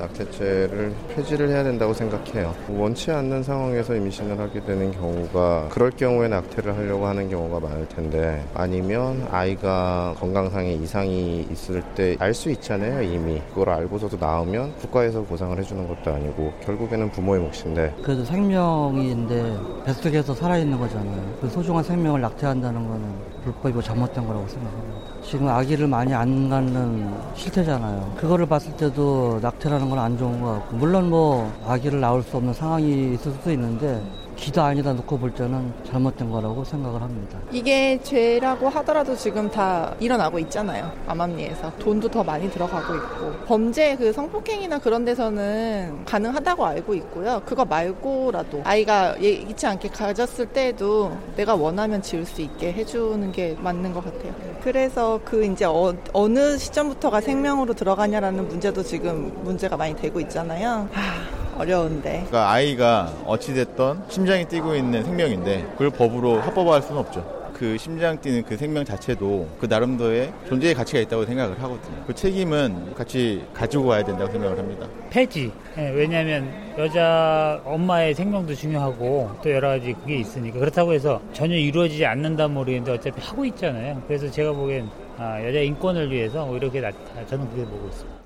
낙태죄를 폐지를 해야 된다고 생각해요. 원치 않는 상황에서 임신을 하게 되는 경우가 그럴 경우에 낙태를 하려고 하는 경우가 많을 텐데 아니면 아이가 건강상의 이상이 있을 때 알 수 있잖아요 이미 그걸 알고서도 낳으면 국가에서 보상을 해주는 것도 아니고 결국에는 부모의 몫인데 그래도 생명인데 뱃속에서 살아있는 거잖아요. 그 소중한 생명을 낙태한다는 거는 불법이고 잘못된 거라고 생각합니다. 지금 아기를 많이 안 갖는 실태잖아요. 그거를 봤을 때도 낙태라는 건 안 좋은 것 같고 물론 뭐 아기를 낳을 수 없는 상황이 있을 수도 있는데 기도 아니다 놓고 볼 때는 잘못된 거라고 생각을 합니다. 이게 죄라고 하더라도 지금 다 일어나고 있잖아요. 암암리에서 돈도 더 많이 들어가고 있고 범죄 그 성폭행이나 그런 데서는 가능하다고 알고 있고요. 그거 말고라도 아이가 예기치 않게 가졌을 때에도 내가 원하면 지을 수 있게 해주는 게 맞는 것 같아요. 그래서 그 이제 어, 느 시점부터가 생명으로 들어가냐라는 문제도 지금 문제가 많이 되고 있잖아요. 하... 어려운데. 그러니까 아이가 어찌됐던 심장이 뛰고 있는 생명인데 그걸 법으로 합법화할 수는 없죠. 그 심장 뛰는 그 생명 자체도 그 나름대로의 존재의 가치가 있다고 생각을 하거든요. 그 책임은 같이 가지고 와야 된다고 생각을 합니다. 폐지. 네, 왜냐하면 여자 엄마의 생명도 중요하고 또 여러 가지 그게 있으니까 그렇다고 해서 전혀 이루어지지 않는다 모르겠는데 어차피 하고 있잖아요. 그래서 제가 보기엔 아, 여자 인권을 위해서 뭐 이렇게 나, 저는 그게 보고 있습니다.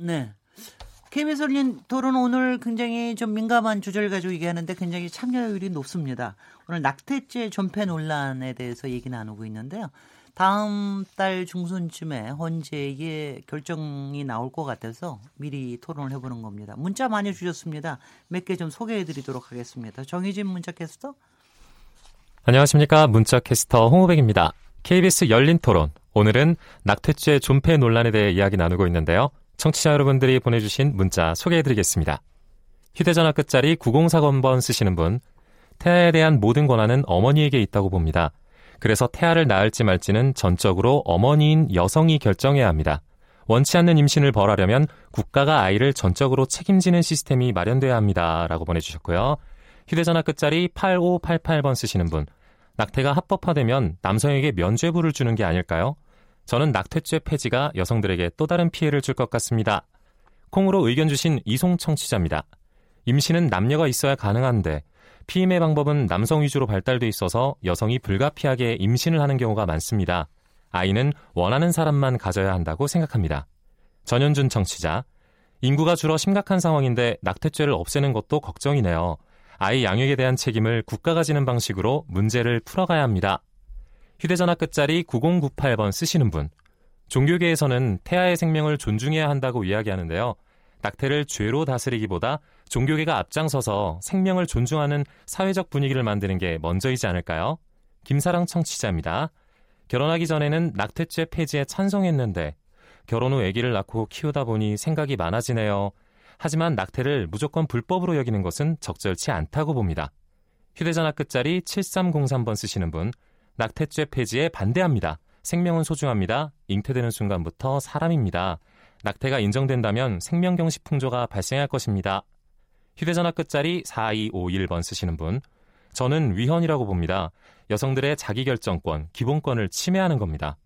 네. KBS 열린 토론 오늘 굉장히 좀 민감한 주제를 가지고 얘기하는데 굉장히 참여율이 높습니다. 오늘 낙태죄 존폐 논란에 대해서 얘기 나누고 있는데요. 다음 달 중순쯤에 헌재의 결정이 나올 것 같아서 미리 토론을 해보는 겁니다. 문자 많이 주셨습니다. 몇 개 좀 소개해드리도록 하겠습니다. 정희진 문자 캐스터. 안녕하십니까. 문자 캐스터 홍우백입니다. KBS 열린 토론. 오늘은 낙태죄 존폐 논란에 대해 이야기 나누고 있는데요. 청취자 여러분들이 보내주신 문자 소개해드리겠습니다. 휴대전화 끝자리 9040번 쓰시는 분, 태아에 대한 모든 권한은 어머니에게 있다고 봅니다. 그래서 태아를 낳을지 말지는 전적으로 어머니인 여성이 결정해야 합니다. 원치 않는 임신을 벌하려면 국가가 아이를 전적으로 책임지는 시스템이 마련돼야 합니다. 라고 보내주셨고요. 휴대전화 끝자리 8588번 쓰시는 분, 낙태가 합법화되면 남성에게 면죄부를 주는 게 아닐까요? 저는 낙태죄 폐지가 여성들에게 또 다른 피해를 줄 것 같습니다. 콩으로 의견 주신 이송 청취자입니다. 임신은 남녀가 있어야 가능한데 피임의 방법은 남성 위주로 발달돼 있어서 여성이 불가피하게 임신을 하는 경우가 많습니다. 아이는 원하는 사람만 가져야 한다고 생각합니다. 전현준 청취자. 인구가 줄어 심각한 상황인데 낙태죄를 없애는 것도 걱정이네요. 아이 양육에 대한 책임을 국가가 지는 방식으로 문제를 풀어가야 합니다. 휴대전화 끝자리 9098번 쓰시는 분. 종교계에서는 태아의 생명을 존중해야 한다고 이야기하는데요. 낙태를 죄로 다스리기보다 종교계가 앞장서서 생명을 존중하는 사회적 분위기를 만드는 게 먼저이지 않을까요? 김사랑 청취자입니다. 결혼하기 전에는 낙태죄 폐지에 찬성했는데 결혼 후 아기를 낳고 키우다 보니 생각이 많아지네요. 하지만 낙태를 무조건 불법으로 여기는 것은 적절치 않다고 봅니다. 휴대전화 끝자리 7303번 쓰시는 분 낙태죄 폐지에 반대합니다. 생명은 소중합니다. 잉태되는 순간부터 사람입니다. 낙태가 인정된다면 생명경식 풍조가 발생할 것입니다. 휴대전화 끝자리 4251번 쓰시는 분. 저는 위헌이라고 봅니다. 여성들의 자기결정권, 기본권을 침해하는 겁니다.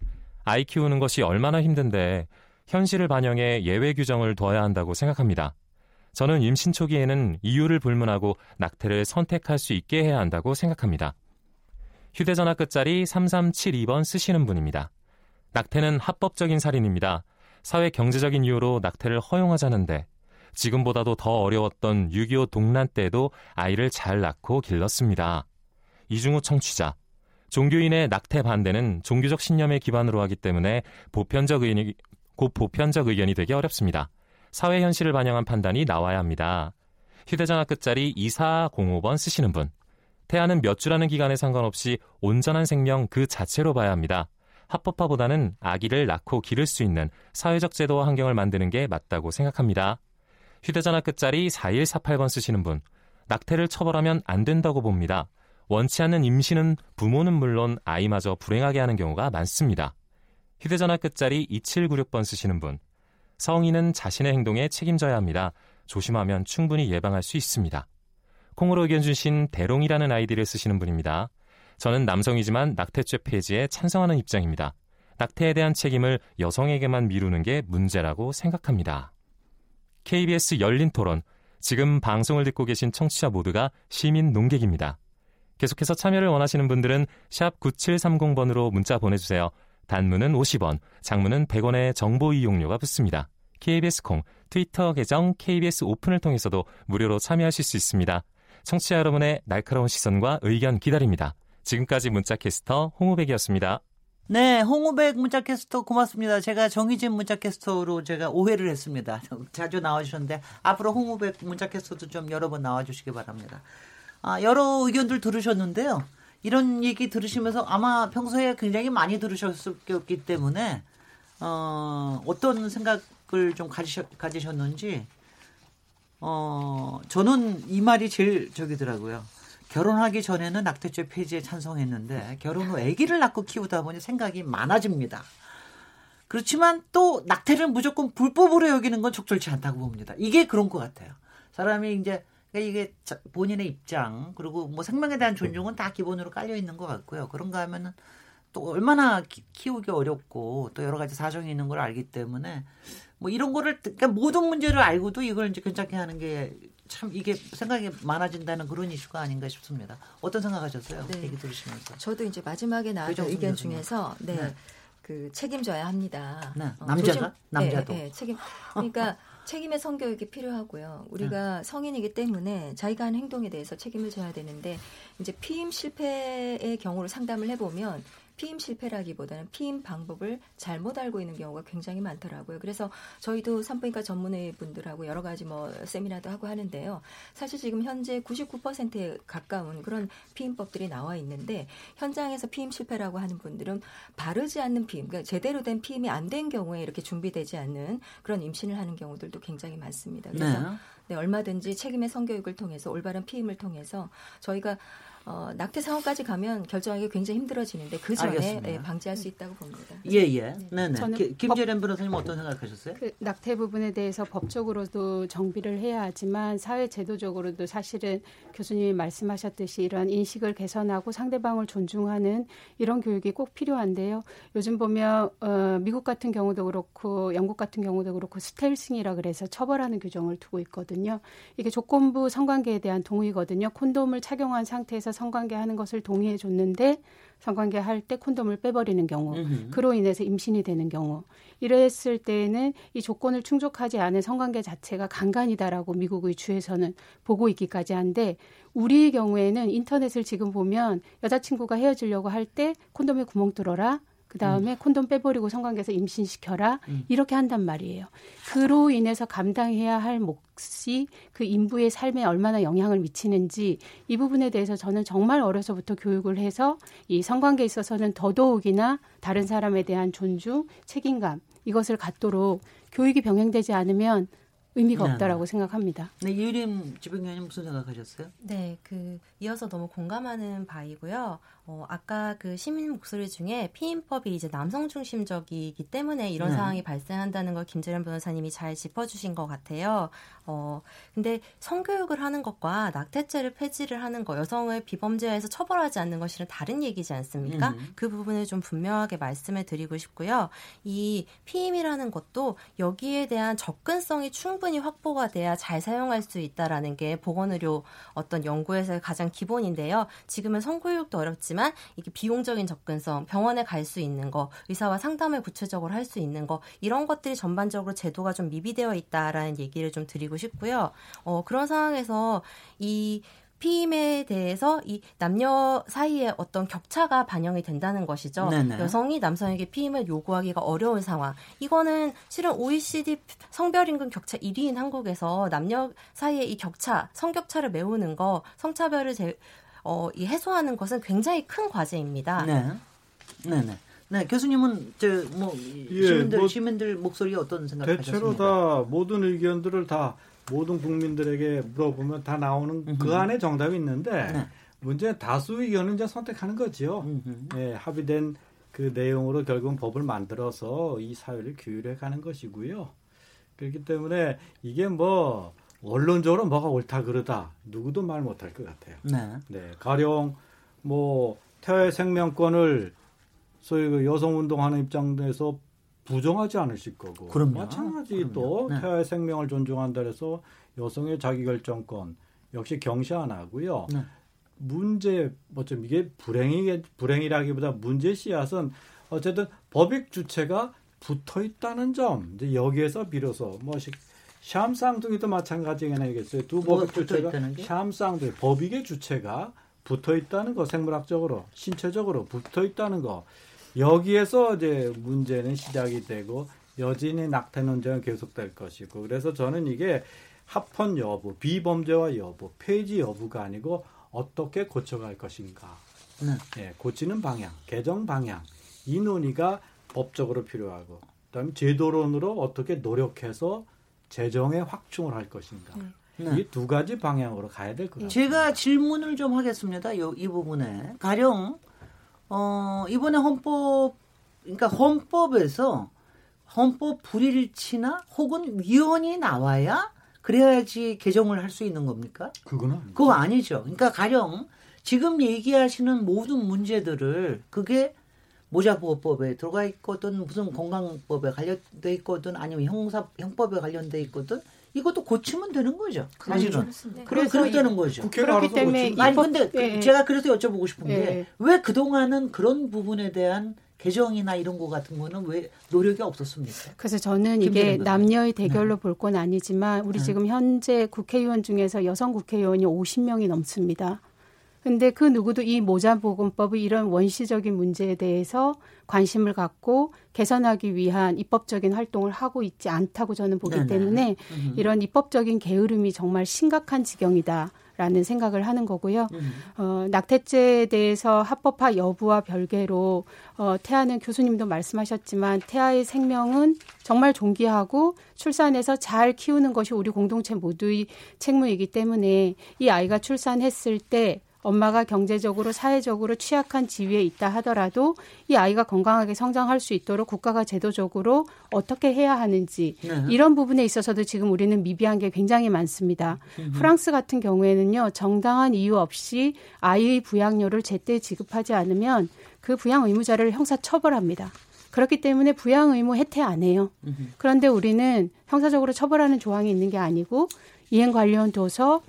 아이 키우는 것이 얼마나 힘든데 현실을 반영해 예외 규정을 둬야 한다고 생각합니다. 저는 임신 초기에는 이유를 불문하고 낙태를 선택할 수 있게 해야 한다고 생각합니다. 휴대전화 끝자리 3372번 쓰시는 분입니다. 낙태는 합법적인 살인입니다. 사회 경제적인 이유로 낙태를 허용하자는데 지금보다도 더 어려웠던 6.25 동란 때도 아이를 잘 낳고 길렀습니다. 이중우 청취자. 종교인의 낙태 반대는 종교적 신념에 기반으로 하기 때문에 보편적 의견이, 곧 보편적 의견이 되기 어렵습니다. 사회 현실을 반영한 판단이 나와야 합니다. 휴대전화 끝자리 2405번 쓰시는 분. 태아는 몇 주라는 기간에 상관없이 온전한 생명 그 자체로 봐야 합니다. 합법화보다는 아기를 낳고 기를 수 있는 사회적 제도와 환경을 만드는 게 맞다고 생각합니다. 휴대전화 끝자리 4148번 쓰시는 분. 낙태를 처벌하면 안 된다고 봅니다. 원치 않는 임신은 부모는 물론 아이마저 불행하게 하는 경우가 많습니다. 휴대전화 끝자리 2796번 쓰시는 분. 성인은 자신의 행동에 책임져야 합니다. 조심하면 충분히 예방할 수 있습니다. 콩으로 의견 주신 대롱이라는 아이디를 쓰시는 분입니다. 저는 남성이지만 낙태죄 폐지에 찬성하는 입장입니다. 낙태에 대한 책임을 여성에게만 미루는 게 문제라고 생각합니다. KBS 열린 토론. 지금 방송을 듣고 계신 청취자 모두가 시민 농객입니다. 계속해서 참여를 원하시는 분들은 샵 9730번으로 문자 보내주세요. 단문은 50원, 장문은 100원의 정보 이용료가 붙습니다. KBS 콩, 트위터 계정 KBS 오픈을 통해서도 무료로 참여하실 수 있습니다. 청취자 여러분의 날카로운 시선과 의견 기다립니다. 지금까지 문자캐스터 홍우백이었습니다. 네, 홍우백 문자캐스터 고맙습니다. 제가 정희진 문자캐스터로 제가 오해를 했습니다. 자주 나와주셨는데 앞으로 홍우백 문자캐스터도 좀 여러 번 나와주시기 바랍니다. 아, 여러 의견들 들으셨는데요. 이런 얘기 들으시면서 아마 평소에 굉장히 많이 들으셨기 때문에 어, 어떤 생각을 좀 가지셨, 가지셨는지 어, 저는 이 말이 제일 저기더라고요. 결혼하기 전에는 낙태죄 폐지에 찬성했는데 결혼 후 아기를 낳고 키우다 보니 생각이 많아집니다. 그렇지만 또 낙태를 무조건 불법으로 여기는 건 적절치 않다고 봅니다. 이게 그런 것 같아요. 사람이 이제 그러니까 이게 본인의 입장 그리고 뭐 생명에 대한 존중은 다 기본으로 깔려 있는 것 같고요. 그런가 하면은 또 얼마나 키우기 어렵고 또 여러 가지 사정이 있는 걸 알기 때문에 뭐 이런 거를 그러니까 모든 문제를 알고도 이걸 이제 괜찮게 하는 게 참 이게 생각이 많아진다는 그런 이슈가 아닌가 싶습니다. 어떤 생각하셨어요? 네. 얘기 들으시면서. 저도 이제 마지막에 나왔던 의견 중에서 네. 네. 그 책임져야 합니다. 네. 어, 남자가 조심, 남자도. 네, 네, 책임. 그러니까 책임의 성교육이 필요하고요. 우리가 네. 성인이기 때문에 자기가 한 행동에 대해서 책임을 져야 되는데 이제 피임 실패의 경우를 상담을 해보면 피임 실패라기보다는 피임 방법을 잘못 알고 있는 경우가 굉장히 많더라고요. 그래서 저희도 산부인과 전문의 분들하고 여러 가지 뭐 세미나도 하고 하는데요. 사실 지금 현재 99%에 가까운 그런 피임법들이 나와 있는데 현장에서 피임 실패라고 하는 분들은 바르지 않는 피임, 그러니까 제대로 된 피임이 안 된 경우에 이렇게 준비되지 않는 그런 임신을 하는 경우들도 굉장히 많습니다. 그래서 네. 네, 얼마든지 책임의 성교육을 통해서 올바른 피임을 통해서 저희가 어, 낙태 상황까지 가면 결정하기 굉장히 힘들어지는데 그 전에 예, 방지할 수 있다고 봅니다. 예, 예. 네, 네. 김재련 변호사님 어떤 생각하셨어요? 그 낙태 부분에 대해서 법적으로도 정비를 해야 하지만 사회 제도적으로도 사실은 교수님이 말씀하셨듯이 이러한 인식을 개선하고 상대방을 존중하는 이런 교육이 꼭 필요한데요. 요즘 보면 어, 미국 같은 경우도 그렇고 영국 같은 경우도 그렇고 스텔싱이라 그래서 처벌하는 규정을 두고 있거든요. 이게 조건부 성관계에 대한 동의거든요. 콘돔을 착용한 상태에서 성관계 하는 것을 동의해 줬는데 성관계 할 때 콘돔을 빼버리는 경우. 그로 인해서 임신이 되는 경우, 이랬을 때에는 이 조건을 충족하지 않은 성관계 자체가 강간이다라고 미국의 주에서는 보고 있기까지 한데 우리의 경우에는 인터넷을 지금 보면 여자친구가 헤어지려고 할 때 콘돔에 구멍 뚫어라. 그 다음에 음. 콘돔 빼버리고 성관계에서 임신시켜라. 음. 이렇게 한단 말이에요. 그로 인해서 감당해야 할 몫이 그 인부의 삶에 얼마나 영향을 미치는지 이 부분에 대해서 저는 정말 어려서부터 교육을 해서 이 성관계에 있어서는 더더욱이나 다른 사람에 대한 존중, 책임감 이것을 갖도록 교육이 병행되지 않으면 의미가 네. 없다라고 생각합니다. 네, 유림 지병장님 무슨 생각하셨어요? 네, 그 이어서 너무 공감하는 바이고요. 어, 아까 그 시민 목소리 중에 피임법이 이제 남성 중심적이기 때문에 이런 네. 상황이 발생한다는 걸 김재련 변호사님이 잘 짚어주신 것 같아요. 어, 근데 성교육을 하는 것과 낙태죄를 폐지를 하는 것, 여성을 비범죄에서 처벌하지 않는 것이랑 다른 얘기지 않습니까? 음. 그 부분을 좀 분명하게 말씀을 드리고 싶고요. 이 피임이라는 것도 여기에 대한 접근성이 충분히 확보가 돼야 잘 사용할 수 있다라는 게 보건의료 어떤 연구에서의 가장 기본인데요. 지금은 성교육도 어렵지만 있지만 이게 비용적인 접근성, 병원에 갈 수 있는 거, 의사와 상담을 구체적으로 할 수 있는 거 이런 것들이 전반적으로 제도가 좀 미비되어 있다라는 얘기를 좀 드리고 싶고요. 어, 그런 상황에서 이 피임에 대해서 이 남녀 사이에 어떤 격차가 반영이 된다는 것이죠. 네네. 여성이 남성에게 피임을 요구하기가 어려운 상황. 이거는 실은 OECD 성별 임금 격차 1위인 한국에서 남녀 사이의 이 격차, 성격차를 메우는 거, 성차별을 제, 어, 이 해소하는 것은 굉장히 큰 과제입니다. 네. 네 네. 네, 교수님은 저뭐 예, 시민들 뭐 시민들 목소리 어떤 생각하십니까? 대체로 다 모든 의견들을 다 모든 국민들에게 물어보면 다 나오는 음흠. 그 안에 정답이 있는데 네. 문제는 다수 의견을 이제 선택하는 거죠. 예, 합의된 그 내용으로 결국은 법을 만들어서 이 사회를 규율해 가는 것이고요. 그렇기 때문에 이게 뭐 언론적으로 뭐가 옳다 그러다 누구도 말 못할 것 같아요. 네. 네. 가령 뭐 태아의 생명권을 소위 그 여성 운동하는 입장에서 부정하지 않으실 거고 그럼요. 마찬가지 그럼요. 또 네. 태아의 생명을 존중한다 해서 여성의 자기결정권 역시 경시 안 하고요. 네. 문제 뭐 좀 이게 불행이 불행이라기보다 문제 씨앗은 어쨌든 법익 주체가 붙어 있다는 점 이제 여기에서 비로소 뭐 샴 쌍둥이도 마찬가지겠네요. 두뭐 법익 주체가 샴 쌍둥이 법익의 주체가 붙어 있다는 거 생물학적으로 신체적으로 붙어 있다는 거 여기에서 이제 문제는 시작이 되고 여진의 낙태 논쟁은 계속될 것이고 그래서 저는 이게 합헌 여부, 비범죄와 여부, 폐지 여부가 아니고 어떻게 고쳐갈 것인가. 네. 예, 고치는 방향, 개정 방향 이 논의가 법적으로 필요하고 그다음에 제도론으로 어떻게 노력해서 재정의 확충을 할 것인가. 네. 네. 이두 가지 방향으로 가야 될 것 같아요. 제가 질문을 좀 하겠습니다. 요, 이 부분에 가령 어, 이번에 헌법, 그러니까 헌법에서 헌법 불일치나 혹은 위헌이 나와야 그래야지 개정을 할 수 있는 겁니까? 그건 아니죠. 그거 아니죠. 그러니까 가령 지금 얘기하시는 모든 문제들을 그게 모자보호법에 들어가 있거든 무슨 건강법에 관련돼 있거든 아니면 형사 형법에 관련돼 있거든 이것도 고치면 되는 거죠. 사실은. 네. 그래 그렇다는 거죠. 그렇기 때문에 아니 근데 예. 제가 그래서 여쭤보고 싶은 게왜 예. 그동안은 그런 부분에 대한 개정이나 이런 거 같은 거는 왜 노력이 없었습니까? 그래서 저는 이게 남녀의 대결로 네. 볼건 아니지만 우리 네. 지금 현재 국회의원 중에서 여성 국회의원이 50명이 넘습니다. 근데 그 누구도 이 모자보건법의 이런 원시적인 문제에 대해서 관심을 갖고 개선하기 위한 입법적인 활동을 하고 있지 않다고 저는 보기 네네. 때문에 음. 이런 입법적인 게으름이 정말 심각한 지경이다. 라는 생각을 하는 거고요. 음. 어, 낙태죄에 대해서 합법화 여부와 별개로 어, 태아는 교수님도 말씀하셨지만 태아의 생명은 정말 존귀하고 출산해서 잘 키우는 것이 우리 공동체 모두의 책무이기 때문에 이 아이가 출산했을 때 엄마가 경제적으로 사회적으로 취약한 지위에 있다 하더라도 이 아이가 건강하게 성장할 수 있도록 국가가 제도적으로 어떻게 해야 하는지 네. 이런 부분에 있어서도 지금 우리는 미비한 게 굉장히 많습니다. 음. 프랑스 같은 경우에는요 정당한 이유 없이 아이의 부양료를 제때 지급하지 않으면 그 부양 의무자를 형사 처벌합니다. 그렇기 때문에 부양 의무 혜택 안 해요. 그런데 우리는 형사적으로 처벌하는 조항이 있는 게 아니고 이행 관련 도서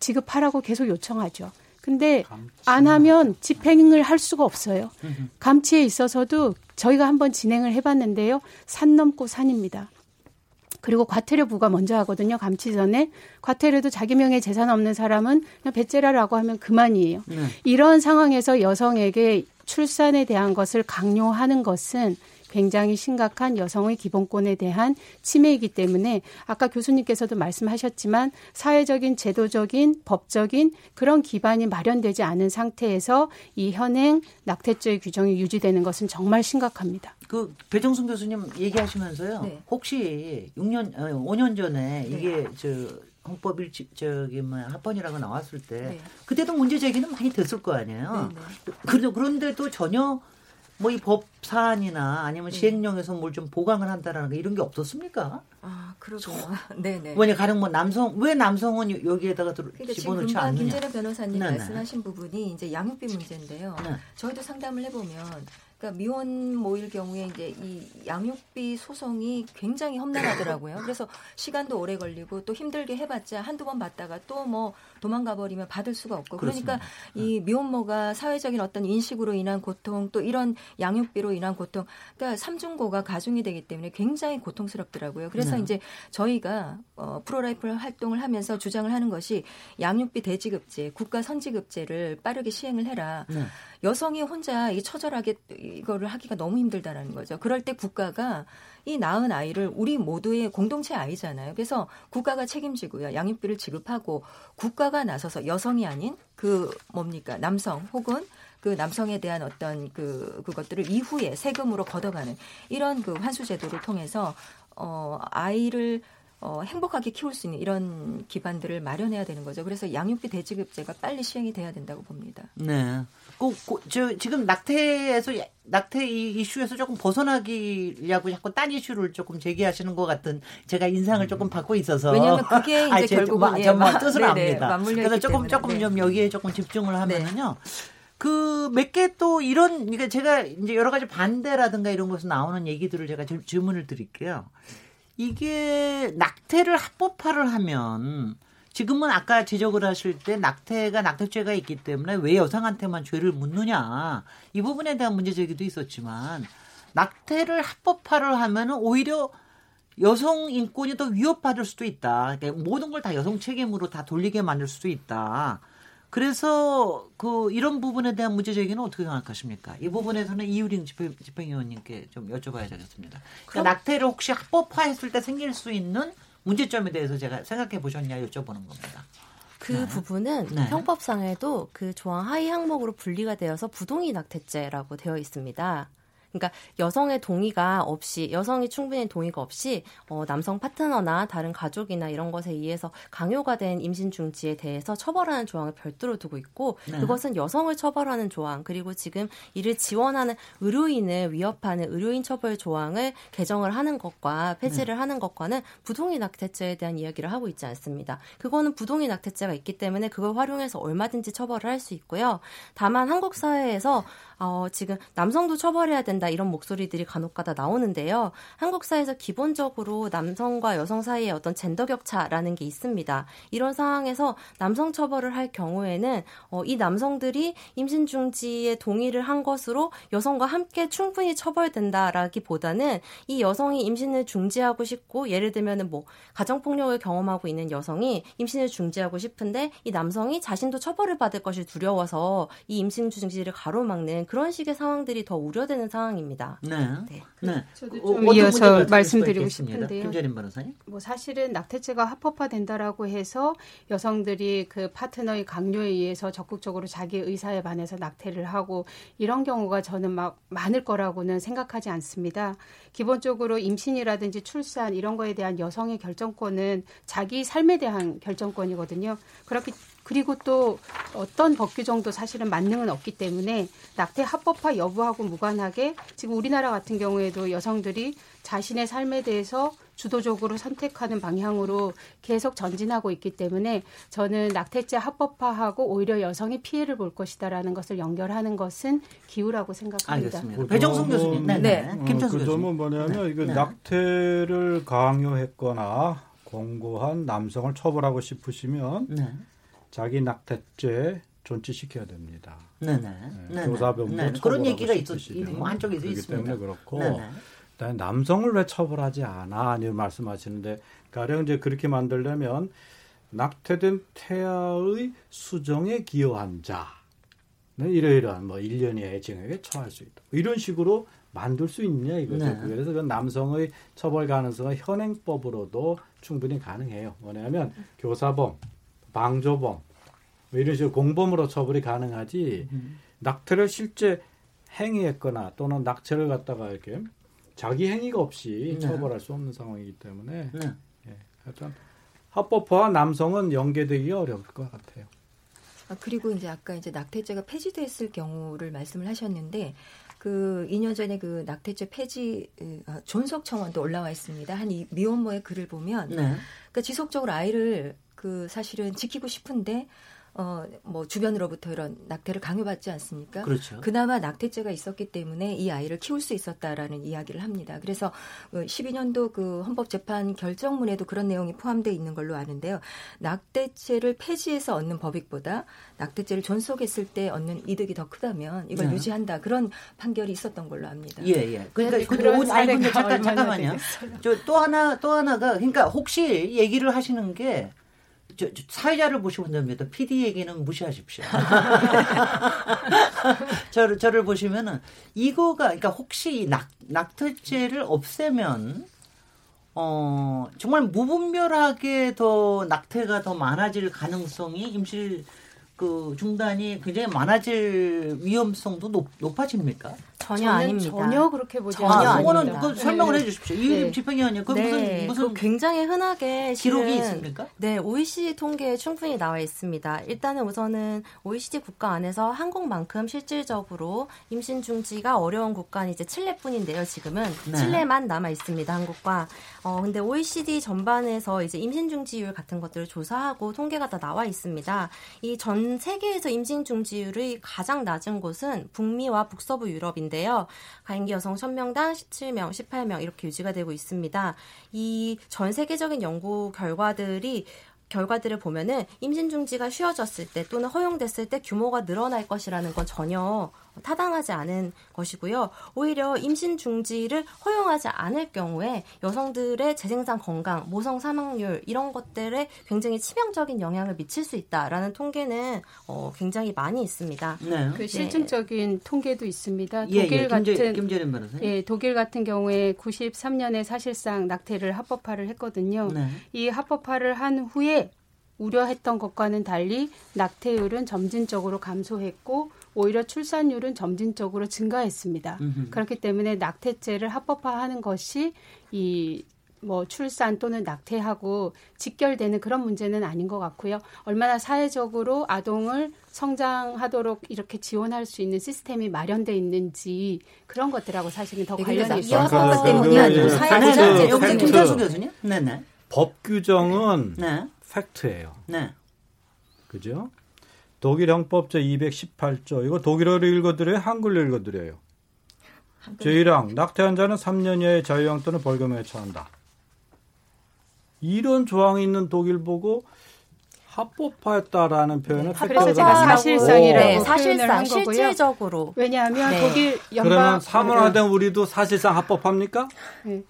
지급하라고 계속 요청하죠. 근데 안 하면 집행을 할 수가 없어요. 감치에 있어서도 저희가 한번 진행을 해봤는데요. 산 넘고 산입니다. 그리고 과태료 부과 먼저 하거든요. 감치 전에 과태료도 자기 명의 재산 없는 사람은 그냥 배째라라고 하면 그만이에요. 네. 이런 상황에서 여성에게 출산에 대한 것을 강요하는 것은 굉장히 심각한 여성의 기본권에 대한 침해이기 때문에 아까 교수님께서도 말씀하셨지만 사회적인 제도적인 법적인 그런 기반이 마련되지 않은 상태에서 이 현행 낙태죄의 규정이 유지되는 것은 정말 심각합니다. 그 배정순 교수님 얘기하시면서요. 네. 혹시 6년 5년 어, 전에 네. 이게 저 헌법 일치 저기 뭐 합헌이라고 나왔을 때 네. 그때도 문제 제기는 많이 됐을 거 아니에요. 네, 네. 그런데도 전혀 뭐 이 법 사안이나 아니면 네. 시행령에서 뭘 좀 보강을 한다라는 거 이런 게 없었습니까? 아, 그렇구나. 네네. 뭐냐, 가령 뭐 남성, 왜 남성은 여기에다가 그러니까 집어넣지 않느냐. 김재래 변호사님 네네. 말씀하신 부분이 이제 양육비 문제인데요. 네. 저희도 상담을 해보면 그러니까 미혼 모일 경우에 이제 이 양육비 소송이 굉장히 험난하더라고요. 그래서 시간도 오래 걸리고 또 힘들게 해봤자 한두 번 받다가 또 뭐 도망가 버리면 받을 수가 없고 그러니까 그렇습니다. 이 미혼모가 사회적인 어떤 인식으로 인한 고통 또 이런 양육비로 인한 고통 그러니까 삼중고가 가중이 되기 때문에 굉장히 고통스럽더라고요. 그래서 네. 이제 저희가 어, pro-life 활동을 하면서 주장을 하는 것이 양육비 대지급제, 국가 선지급제를 빠르게 시행을 해라. 네. 여성이 혼자 이 처절하게 이거를 하기가 너무 힘들다라는 거죠. 그럴 때 국가가 이 낳은 아이를 우리 모두의 공동체 아이잖아요. 그래서 국가가 책임지고요. 양육비를 지급하고 국가가 나서서 여성이 아닌 그 뭡니까 남성 혹은 그 남성에 대한 어떤 그 그것들을 이후에 세금으로 걷어가는 이런 그 환수 제도를 통해서 어 아이를 어, 행복하게 키울 수 있는 이런 기반들을 마련해야 되는 거죠. 그래서 양육비 대지급제가 빨리 시행이 돼야 된다고 봅니다. 네. 꼭, 꼭, 저, 지금 낙태에서, 낙태 이 이슈에서 조금 벗어나기려고 자꾸 딴 이슈를 조금 제기하시는 것 같은 제가 인상을 조금 받고 있어서. 왜냐하면 그게 이제 결국은 예, 정말 뜻을 네네, 압니다. 그래서 조금, 때문에. 조금 네. 좀 여기에 조금 집중을 하면은요. 네. 그몇 개 또 이런 그러니까 제가 이제 여러 가지 반대라든가 이런 것에서 나오는 얘기들을 제가 질문을 드릴게요. 이게 낙태를 합법화를 하면 지금은 아까 지적을 하실 때 낙태가 낙태죄가 있기 때문에 왜 여성한테만 죄를 묻느냐 이 부분에 대한 문제 제기도 있었지만 낙태를 합법화를 하면은 오히려 여성 인권이 더 위협받을 수도 있다. 그러니까 모든 걸 다 여성 책임으로 다 돌리게 만들 수도 있다. 그래서 그 이런 부분에 대한 문제 제기는 어떻게 생각하십니까? 이 부분에서는 이유링 집행, 집행위원님께 좀 여쭤봐야 되겠습니다. 그러니까 낙태를 혹시 합법화했을 때 생길 수 있는 문제점에 대해서 제가 생각해 보셨냐 여쭤보는 겁니다. 그 네. 부분은 네. 형법상에도 그 조항 하위 항목으로 분리가 되어서 부동의 낙태죄라고 되어 있습니다. 그러니까 여성의 동의가 없이 여성이 충분히 동의가 없이 어, 남성 파트너나 다른 가족이나 이런 것에 의해서 강요가 된 임신 중지에 대해서 처벌하는 조항을 별도로 두고 있고 네. 그것은 여성을 처벌하는 조항 그리고 지금 이를 지원하는 의료인을 위협하는 의료인 처벌 조항을 개정을 하는 것과 폐지를 네. 하는 것과는 부동의 낙태죄에 대한 이야기를 하고 있지 않습니다. 그거는 부동의 낙태죄가 있기 때문에 그걸 활용해서 얼마든지 처벌을 할 수 있고요. 다만 한국 사회에서 어, 지금 남성도 처벌해야 된다 이런 목소리들이 간혹가다 나오는데요. 한국 사회에서 기본적으로 남성과 여성 사이에 어떤 젠더 격차라는 게 있습니다. 이런 상황에서 남성 처벌을 할 경우에는 어, 이 남성들이 임신 중지에 동의를 한 것으로 여성과 함께 충분히 처벌된다라기보다는 이 여성이 임신을 중지하고 싶고 예를 들면은 뭐 가정 폭력을 경험하고 있는 여성이 임신을 중지하고 싶은데 이 남성이 자신도 처벌을 받을 것이 두려워서 이 임신 중지를 가로막는 그런 식의 상황들이 더 우려되는 상황입니다. 네. 네. 네. 저도 어, 좀 어, 이어서 말씀드리고 싶은데요. 김재림 변호사님. 뭐 사실은 낙태죄가 합법화된다라고 해서 여성들이 그 파트너의 강요에 의해서 적극적으로 자기 의사에 반해서 낙태를 하고 이런 경우가 저는 막 많을 거라고는 생각하지 않습니다. 기본적으로 임신이라든지 출산 이런 거에 대한 여성의 결정권은 자기 삶에 대한 결정권이거든요. 그렇기 그리고 또 어떤 법 규정도 사실은 만능은 없기 때문에 낙태 합법화 여부하고 무관하게 지금 우리나라 같은 경우에도 여성들이 자신의 삶에 대해서 주도적으로 선택하는 방향으로 계속 전진하고 있기 때문에 저는 낙태죄 합법화하고 오히려 여성이 피해를 볼 것이다라는 것을 연결하는 것은 기우라고 생각합니다. 알겠습니다. 배정숙 교수님. 네. 네. 네. 김천수 어, 그 점은 뭐냐면 네. 이거 네. 낙태를 강요했거나 공고한 남성을 처벌하고 싶으시면 네. 자기 낙태죄 존치시켜야 됩니다. 네네. 네, 교사병도 네. 그런 얘기가 있었, 뭐 한쪽에서 있습니다. 때문에 그렇고 네네. 남성을 왜 처벌하지 않아? 이 말씀하시는데 가령 이제 그렇게 만들려면 낙태된 태아의 수정에 기여한 자 네, 이러이러한 뭐 1년의 애증에게 처할 수 있다. 이런 식으로 만들 수 있냐 이거죠. 네. 그래서 그 남성의 처벌 가능성은 현행법으로도 충분히 가능해요. 뭐냐면 교사범, 방조범 뭐 이런 식으로 공범으로 처벌이 가능하지 음. 낙태를 실제 행위했거나 또는 낙태를 갖다가 이렇게 자기 행위가 없이 네. 처벌할 수 없는 상황이기 때문에 네. 예, 하여튼 합법화와 남성은 연계되기 어려울 것 같아요. 아, 그리고 이제 아까 이제 낙태죄가 폐지됐을 경우를 말씀을 하셨는데 그 2년 전에 그 낙태죄 폐지 아, 존속 청원도 올라와 있습니다. 한 이 미혼모의 글을 보면 네. 그러니까 지속적으로 아이를 그 사실은 지키고 싶은데 어, 뭐 주변으로부터 이런 낙태를 강요받지 않습니까? 그렇죠. 그나마 낙태죄가 있었기 때문에 이 아이를 키울 수 있었다라는 이야기를 합니다. 그래서 12년도 그 헌법재판 결정문에도 그런 내용이 포함되어 있는 걸로 아는데요. 낙태죄를 폐지해서 얻는 법익보다 낙태죄를 존속했을 때 얻는 이득이 더 크다면 이걸 네. 유지한다 그런 판결이 있었던 걸로 압니다. 예, 예. 그러니까 네, 근데 그런 근데 잠깐 잠깐만요. 저 또 하나 또 하나가 그러니까 혹시 얘기를 하시는 게 저, 저 사회자를 보시면 됩니다. PD 얘기는 무시하십시오. 저를 저를 보시면은 이거가 그러니까 혹시 이 낙, 낙태죄를 없애면 어 정말 무분별하게 더 낙태가 더 많아질 가능성이 임실 그 중단이 굉장히 많아질 위험성도 높, 높아집니까? 전혀 아닙니다. 전혀 그렇게 보지 않습니다. 아, 그거는. 그 설명을 네. 해 주십시오. 이유림 네. 집행위원님, 그 무슨 무슨 그 굉장히 흔하게 기록이 실은 있습니까? 네, OECD 통계에 충분히 나와 있습니다. 일단은 우선은 OECD 국가 안에서 한국만큼 실질적으로 임신 중지가 어려운 국가는 이제 칠레뿐인데요. 지금은 네. 칠레만 남아 있습니다. 한국과. 어 근데 OECD 전반에서 이제 임신 중지율 같은 것들을 조사하고 통계가 다 나와 있습니다. 이 전 세계에서 임신 중지율이 가장 낮은 곳은 북미와 북서부 유럽인데 요. 가임기 여성 1000명당 17명, 18명 이렇게 유지가 되고 있습니다. 이 전 세계적인 연구 결과들이 결과들을 보면은 임신 중지가 쉬워졌을 때 또는 허용됐을 때 규모가 늘어날 것이라는 건 전혀 타당하지 않은 것이고요. 오히려 임신 중지를 허용하지 않을 경우에 여성들의 재생산 건강, 모성 사망률 이런 것들에 굉장히 치명적인 영향을 미칠 수 있다라는 통계는 어, 굉장히 많이 있습니다. 네. 그 실증적인 통계도 있습니다. 예, 독일 예. 같은 김재, 김재림 변호사님. 예, 독일 같은 경우에 93년에 사실상 낙태를 합법화를 했거든요. 네. 이 합법화를 한 후에 우려했던 것과는 달리 낙태율은 점진적으로 감소했고 오히려 출산율은 점진적으로 증가했습니다. 음흠. 그렇기 때문에 낙태죄를 합법화하는 것이 이뭐 출산 또는 낙태하고 직결되는 그런 문제는 아닌 것 같고요. 얼마나 사회적으로 아동을 성장하도록 이렇게 지원할 수 있는 시스템이 마련돼 있는지 그런 것들하고 사실은 더 네, 관련이 있어요. 아까 때문이 그 아니고 사회 네, 네. 여기 팩트. 김태수 교수님. 네, 네. 법 규정은 네. 팩트예요. 네. 그죠? 독일 형법 제 218조 이거 독일어로 읽어드려요? 한글로 읽어드려요? 제1항 낙태한 자는 3년 이하의 자유형 또는 벌금에 처한다. 이런 조항이 있는 독일 보고 합법화했다라는 표현을 그래서 팩트라고 제가. 사실상이라고 네, 사실상 한 거고요. 실질적으로 왜냐하면 네. 독일 연방 그러면 사문화된 우리도 사실상 합법합니까? 네.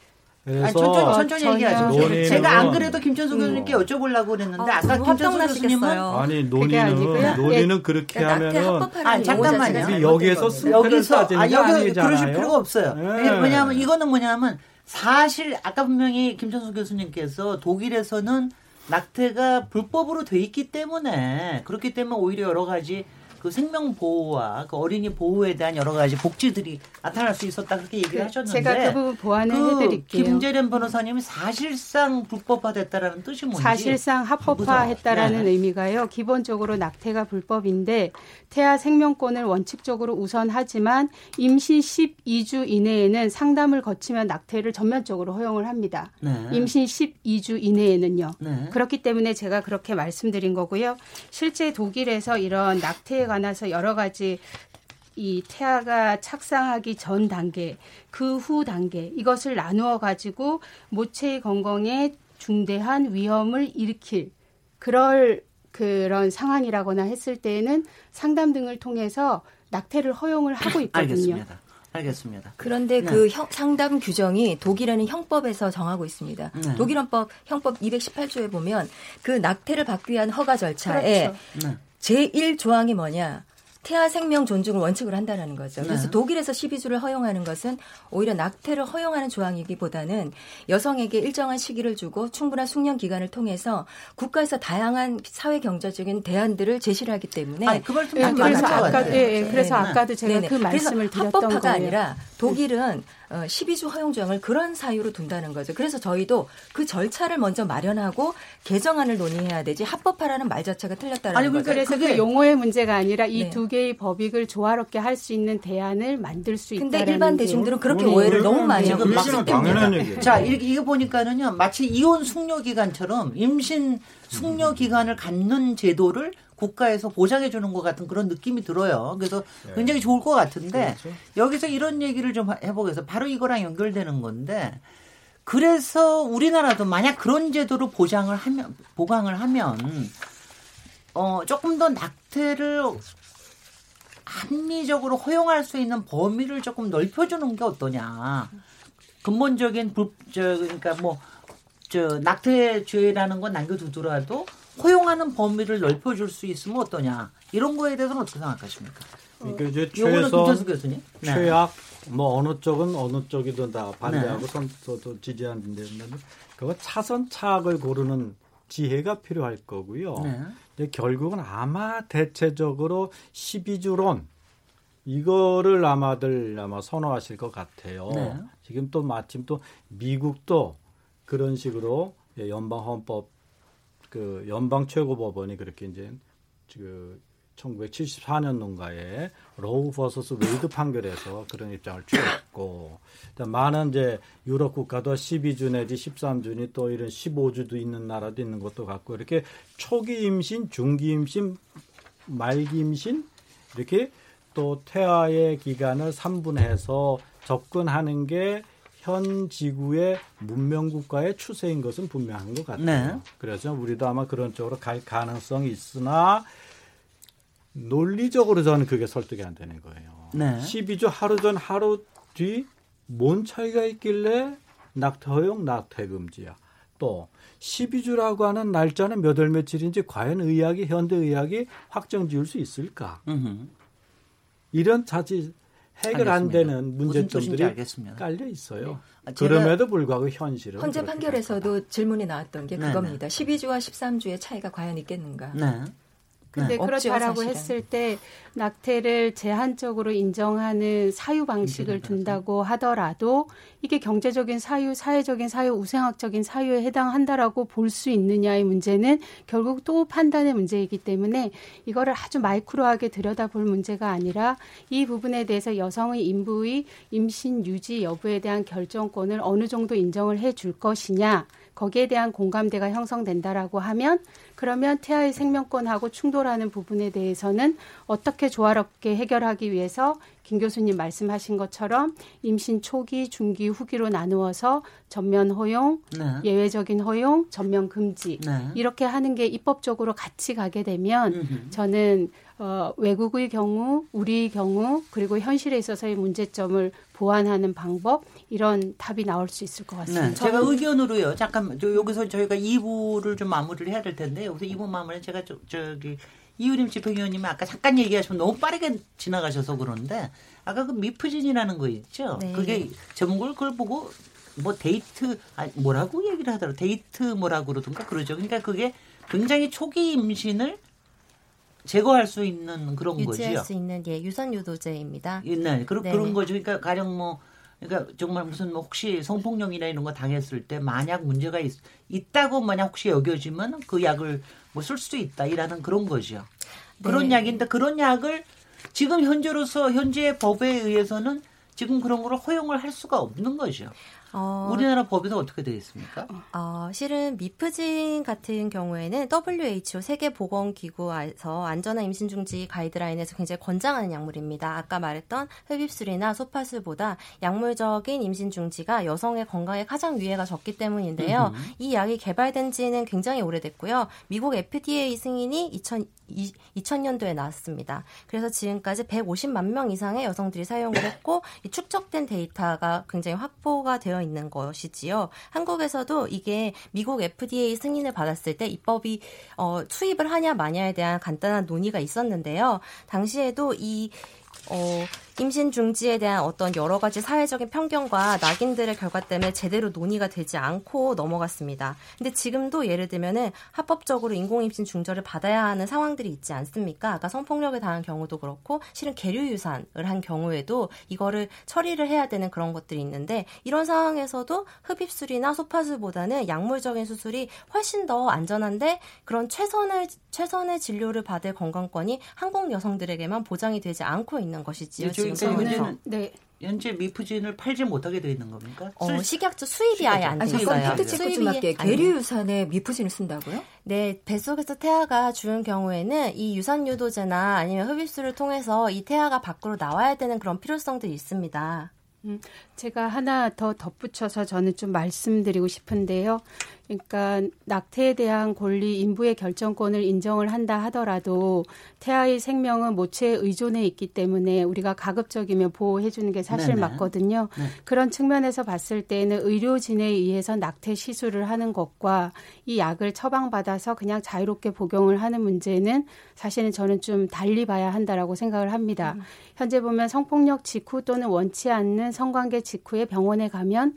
그래서 아니, 천천히, 천천히 전혀 얘기하십시오. 논의는 제가 안 그래도 김천수 교수님께 음. 여쭤보려고 그랬는데 아, 아까 너무 김천수 교수님은. 아니. 논의는 논의는 그렇게 낙태 하면은 아니, 잠깐만요. 우리 여기에서 여기서 따지는 아게 여기 아니잖아요. 그러실 필요가 없어요. 네. 왜냐하면 이거는 뭐냐면 사실 아까 분명히 김천수 교수님께서 독일에서는 낙태가 불법으로 돼 있기 때문에 그렇기 때문에 오히려 여러 가지 그 생명 보호와 그 어린이 보호에 대한 여러 가지 복지들이 나타날 수 있었다 그렇게 얘기를 그 하셨는데 제가 그 부분 보완을 그 해드릴게요. 김재련 변호사님이 사실상 불법화됐다라는 뜻이 뭔지 사실상 합법화했다라는 네. 의미가요. 기본적으로 낙태가 불법인데 태아 생명권을 원칙적으로 우선하지만 임신 12주 이내에는 상담을 거치면 낙태를 전면적으로 허용을 합니다. 네. 임신 12주 이내에는요. 네. 그렇기 때문에 제가 그렇게 말씀드린 거고요. 실제 독일에서 이런 낙태에 관 해서 여러 가지 이 태아가 착상하기 전 단계, 그 후 단계 이것을 나누어 가지고 모체의 건강에 중대한 위험을 일으킬 그럴 그런 상황이라거나 했을 때에는 상담 등을 통해서 낙태를 허용을 하고 있거든요. 알겠습니다. 알겠습니다. 그런데 네. 그 형- 상담 규정이 독일에는 형법에서 정하고 있습니다. 네. 독일 헌법 형법 218조에 보면 그 낙태를 받기 위한 허가 절차에 그렇죠. 네. 제1조항이 뭐냐? 태아 생명 존중을 원칙으로 한다는 거죠. 그래서 네. 독일에서 12주를 허용하는 것은 오히려 낙태를 허용하는 조항이기보다는 여성에게 일정한 시기를 주고 충분한 숙련 기간을 통해서 국가에서 다양한 사회 경제적인 대안들을 제시를 하기 때문에 아니, 그 말씀 예, 좀 그래서 아까 같아요. 예, 예, 그래서 네. 아까도 제가 네네. 그 말씀을 드렸던 합법화가 거예요. 아니라 독일은 어, 12주 허용 조항을 그런 사유로 둔다는 거죠. 그래서 저희도 그 절차를 먼저 마련하고 개정안을 논의해야 되지 합법화라는 말 자체가 틀렸다는 아니, 거죠. 그러니까 그래서 그게- 그 용어의 문제가 아니라 이 네. 두 개의 법익을 조화롭게 할 수 있는 대안을 만들 수 근데 있다는 일반 게 대중들은 그렇게 오해를 너무 많이 하고 있기 때문에 얘기예요. 자, 이렇게 이거 보니까는요, 마치 이혼 숙려 기간처럼 임신 숙려 기간을 갖는 제도를 국가에서 보장해 주는 것 같은 그런 느낌이 들어요. 그래서 네. 굉장히 좋을 것 같은데 그렇죠. 여기서 이런 얘기를 좀 해보겠어. 바로 이거랑 연결되는 건데 그래서 우리나라도 만약 그런 제도로 보장을 하면 보강을 하면 어 조금 더 낙태를 합리적으로 허용할 수 있는 범위를 조금 넓혀주는 게 어떠냐. 근본적인 불, 저, 그러니까 뭐, 저, 낙태죄라는 건 남겨두더라도 허용하는 범위를 넓혀줄 수 있으면 어떠냐. 이런 거에 대해서는 어떻게 생각하십니까? 그러니까 이제 최선, 교수님? 네. 최악, 뭐 어느 쪽은 어느 쪽이든 다 반대하고 네. 선도 지지하는 데 있는데 그거 차선 차악을 고르는 지혜가 필요할 거고요. 네. 결국은 아마 대체적으로 12주론 이거를 아마들 아마 선호하실 것 같아요. 네. 지금 또 마침 또 미국도 그런 식으로 연방 헌법 그 연방 최고법원이 그렇게 이제 그 1974년도인가에 Roe versus Wade 판결에서 그런 입장을 취했고 많은 이제 유럽 국가도 12주 내지 13주니 또 이런 15주도 있는 나라도 있는 것도 같고 이렇게 초기 임신, 중기 임신, 말기 임신 이렇게 또 태아의 기간을 3분해서 접근하는 게 현 지구의 문명 국가의 추세인 것은 분명한 것 같아요. 네. 그래서 우리도 아마 그런 쪽으로 갈 가능성이 있으나 논리적으로 저는 그게 설득이 안 되는 거예요. 네. 12주 하루 전 하루 뒤 뭔 차이가 있길래 낙태 허용, 낙태 금지야. 또 12주라고 하는 날짜는 몇 월 며칠인지 과연 의학이 현대 의학이 확정 지을 수 있을까? 음흠. 이런 자칫 해결. 안 되는 문제점들이 깔려 있어요. 네. 그럼에도 불구하고 현실은 헌재 판결에서도 질문이 나왔던 게 그겁니다. 네네. 12주와 13주의 차이가 과연 있겠는가? 네. 근데 네. 그렇다라고. 했을 때 낙태를 제한적으로 인정하는 사유 방식을 둔다고 하더라도 이게 경제적인 사유, 사회적인 사유, 우생학적인 사유에 해당한다라고 볼 수 있느냐의 문제는 결국 또 판단의 문제이기 때문에 이거를 아주 마이크로하게 들여다볼 문제가 아니라 이 부분에 대해서 여성의 인부의 임신 유지 여부에 대한 결정권을 어느 정도 인정을 해 줄 것이냐 거기에 대한 공감대가 형성된다라고 하면 그러면 태아의 생명권하고 충돌하는 부분에 대해서는 어떻게 조화롭게 해결하기 위해서 김 교수님 말씀하신 것처럼 임신 초기, 중기, 후기로 나누어서 전면 허용, 네. 예외적인 허용, 전면 금지 네. 이렇게 하는 게 입법적으로 같이 가게 되면 음흠. 저는 어, 외국의 경우, 우리의 경우, 그리고 현실에 있어서의 문제점을 보완하는 방법 이런 답이 나올 수 있을 것 같습니다. 네, 제가 의견으로요. 잠깐 여기서 저희가 2부를 좀 마무리를 해야 될 텐데 여기서 2부 마무리 제가 저, 저기 이유림 집행위원님이 아까 잠깐 얘기하시면 너무 빠르게 지나가셔서 그런데 아까 그 미프진이라는 거 있죠. 네. 그게 제목을 그걸 보고 뭐 데이트 아 뭐라고 얘기를 하더라고 데이트 뭐라고 그러던가 그러죠. 그러니까 그게 굉장히 초기 임신을 제거할 수 있는 그런 유지할 거죠. 유지할 수 있는 예 유선 유도제입니다. 네, 그런 그런 거죠. 그러니까 가령 뭐 그러니까 정말 무슨 뭐 혹시 성폭력이나 이런 거 당했을 때 만약 문제가 있, 있다고 만약 혹시 여겨지면 그 약을 뭐 쓸수 있다 이라는 그런 거죠. 그런 네. 약인데 그런 약을 지금 현재로서 현재 법에 의해서는 지금 그런 거를 허용을 할 수가 없는 거죠. 어, 우리나라 법에서 어떻게 되어 있습니까? 어, 실은 미프진 같은 경우에는 WHO 세계보건기구에서 안전한 임신 중지 가이드라인에서 굉장히 권장하는 약물입니다. 아까 말했던 흡입술이나 소파술보다 약물적인 임신 중지가 여성의 건강에 가장 위해가 적기 때문인데요. 음흠. 이 약이 개발된 지는 굉장히 오래됐고요. 미국 FDA 승인이 2000 2000년도에 나왔습니다. 그래서 지금까지 150만 명 이상의 여성들이 사용을 했고 이 축적된 데이터가 굉장히 확보가 되어 있는 것이지요. 한국에서도 이게 미국 FDA 승인을 받았을 때 입법이 어, 투입을 하냐 마냐에 대한 간단한 논의가 있었는데요. 당시에도 이 어, 임신 중지에 대한 어떤 여러 가지 사회적인 편견과 낙인들의 결과 때문에 제대로 논의가 되지 않고 넘어갔습니다. 근데 지금도 예를 들면은 합법적으로 인공임신 중절을 받아야 하는 상황들이 있지 않습니까? 아까 성폭력을 당한 경우도 그렇고 실은 계류 유산을 한 경우에도 이거를 처리를 해야 되는 그런 것들이 있는데 이런 상황에서도 흡입술이나 소파술보다는 약물적인 수술이 훨씬 더 안전한데 그런 최선의 최선의 진료를 받을 건강권이 한국 여성들에게만 보장이 되지 않고 있는 것이지요. 저는 네 현재 미프진을 팔지 못하게 되어 있는 겁니까? 어, 식약처 수입이 아예 안돼 있어요. 팩트 좀 할게. 계류유산에 미프진을 쓴다고요? 네, 뱃속에서 태아가 죽은 경우에는 이 유산 유도제나 아니면 흡입술을 통해서 이 태아가 밖으로 나와야 되는 그런 필요성들이 있습니다. 음, 제가 하나 더 덧붙여서 저는 좀 말씀드리고 싶은데요. 그러니까 낙태에 대한 권리 인부의 결정권을 인정을 한다 하더라도 태아의 생명은 모체에 의존해 있기 때문에 우리가 가급적이면 보호해 주는 게 사실 네네. 맞거든요. 네. 그런 측면에서 봤을 때는 의료진에 의해서 낙태 시술을 하는 것과 이 약을 처방받아서 그냥 자유롭게 복용을 하는 문제는 사실은 저는 좀 달리 봐야 한다라고 생각을 합니다. 음. 현재 보면 성폭력 직후 또는 원치 않는 성관계 직후에 병원에 가면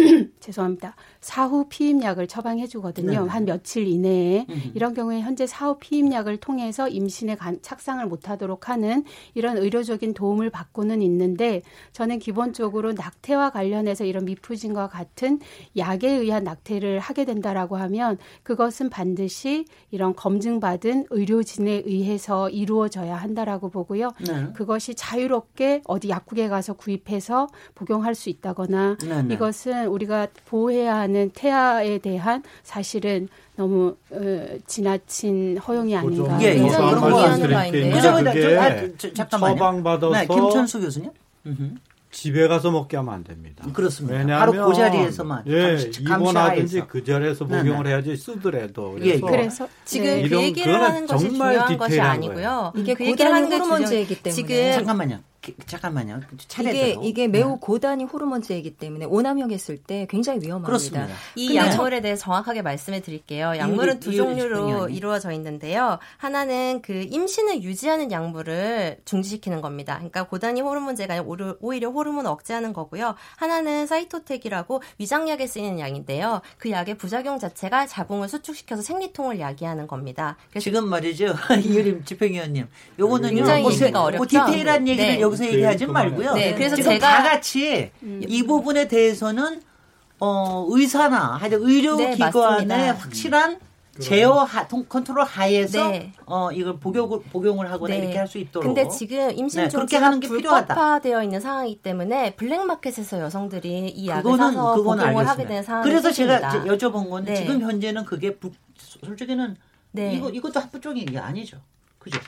죄송합니다. 사후 피임약을 처방해 주거든요. 네. 한 며칠 이내에 음. 이런 경우에 현재 사후 피임약을 통해서 임신에 착상을 못하도록 하는 이런 의료적인 도움을 받고는 있는데 저는 기본적으로 낙태와 관련해서 이런 미프진과 같은 약에 의한 낙태를 하게 된다라고 하면 그것은 반드시 이런 검증받은 의료진에 의해서 이루어져야 한다라고 보고요. 네. 그것이 자유롭게 어디 약국에 가서 구입해서 복용할 수 있다거나 네, 네. 이것은 우리가 보호해야 하는 태아에 대한 사실은 너무 어, 지나친 허용이 아닌가. 예, 예. 그런 그죠, 그죠. 잠깐만요. 처방받아서 네, 김천수 교수님. 집에 가서 먹게 하면 안 됩니다. 그렇습니다. 왜냐하면 바로 그 자리에서만 예, 입원하든지 그 자리에서 복용을 네, 해야지 쓰더라도 그래서, 예, 그래서 지금 네. 그 얘기를 하는 것이 중요한 것이 아니고요. 이게 그 고단위 호르몬제이기 때문에 지금 잠깐만요. 잠깐만요. 이게 이게 매우 네. 고단위 호르몬제이기 때문에 오남용 했을 때 굉장히 위험합니다. 그렇습니다. 이 약물에 대해 정확하게 말씀을 드릴게요. 약물은 두 종류로 이루어져 있는데요. 하나는 그 임신을 유지하는 약물을 중지시키는 겁니다. 그러니까 고단위 호르몬제가 아니라 오히려 호르몬 억제하는 거고요. 하나는 사이토텍이라고 위장약에 쓰이는 약인데요. 그 약의 부작용 자체가 자궁을 수축시켜서 생리통을 야기하는 겁니다. 지금 말이죠. 이유림 집행위원님. 요거는 굉장히 뭐, 얘기가 어렵죠. 뭐 디테일한 얘기를 네. 여기서 얘기하지 말고요. 네, 그래서 지금 제가 다 같이 음. 이 부분에 대해서는 어, 의사나 하여튼 의료기관의 네, 확실한 제어 하, 컨트롤 하에서 네. 어 이걸 복용을 복용을 하거나 네. 이렇게 할 수 있도록. 근데 지금 임신 네, 조치가 불법화되어 있는 상황이기 때문에 블랙마켓에서 여성들이 이 약을 그거는, 사서 복용을 알겠습니다. 하게 되는 상황이 그래서 생깁니다. 제가 여쭤본 건데 네. 지금 현재는 그게 부, 솔직히는 네. 이거 이것도 합법적인 게 아니죠. 그죠?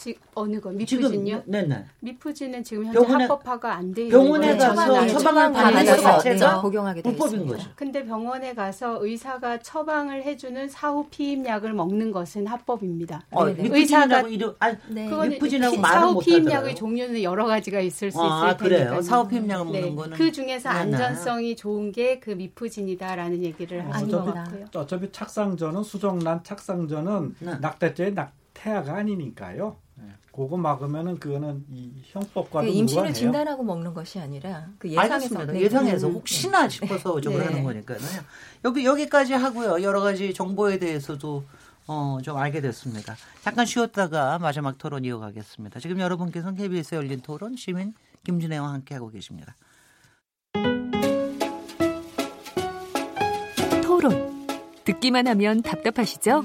지, 어느 거 미프진요? 네네. 미프진은 지금 현재 병원에, 합법화가 안돼 있는 병원에 가서 처방을 받는 것 자체가 복용하게 되 불법인 거죠. 근데 병원에 가서 의사가 처방을 해주는 사후 피임약을 먹는 것은 합법입니다. 어, 네, 네. 의사가 이러, 아, 네. 미프진하고 피, 사후 피임약의 종류는 여러 가지가 있을 수 아, 있을 테니까. 사후 피임약을 먹는 네. 거는 그 중에서 안전성이 좋은 게 그 미프진이다라는 얘기를 하신 것 같고요. 어차피 착상전은 수정란 착상전은 네. 낙태죄 낙 태아가 아니니까요. 그거 막으면은 그거는 이 형법과도 그 임신을 진단하고 먹는 것이 아니라 그 예상해서 네. 예상해서 음. 혹시나 싶어서 저걸 네. 하는 거니까요. 여기 여기까지 하고요. 여러 가지 정보에 대해서도 어, 좀 알게 됐습니다. 잠깐 쉬었다가 마지막 토론 이어가겠습니다. 지금 여러분께서는 KBS 열린 토론 시민 김준혜와 함께하고 계십니다. 토론. 듣기만 하면 답답하시죠?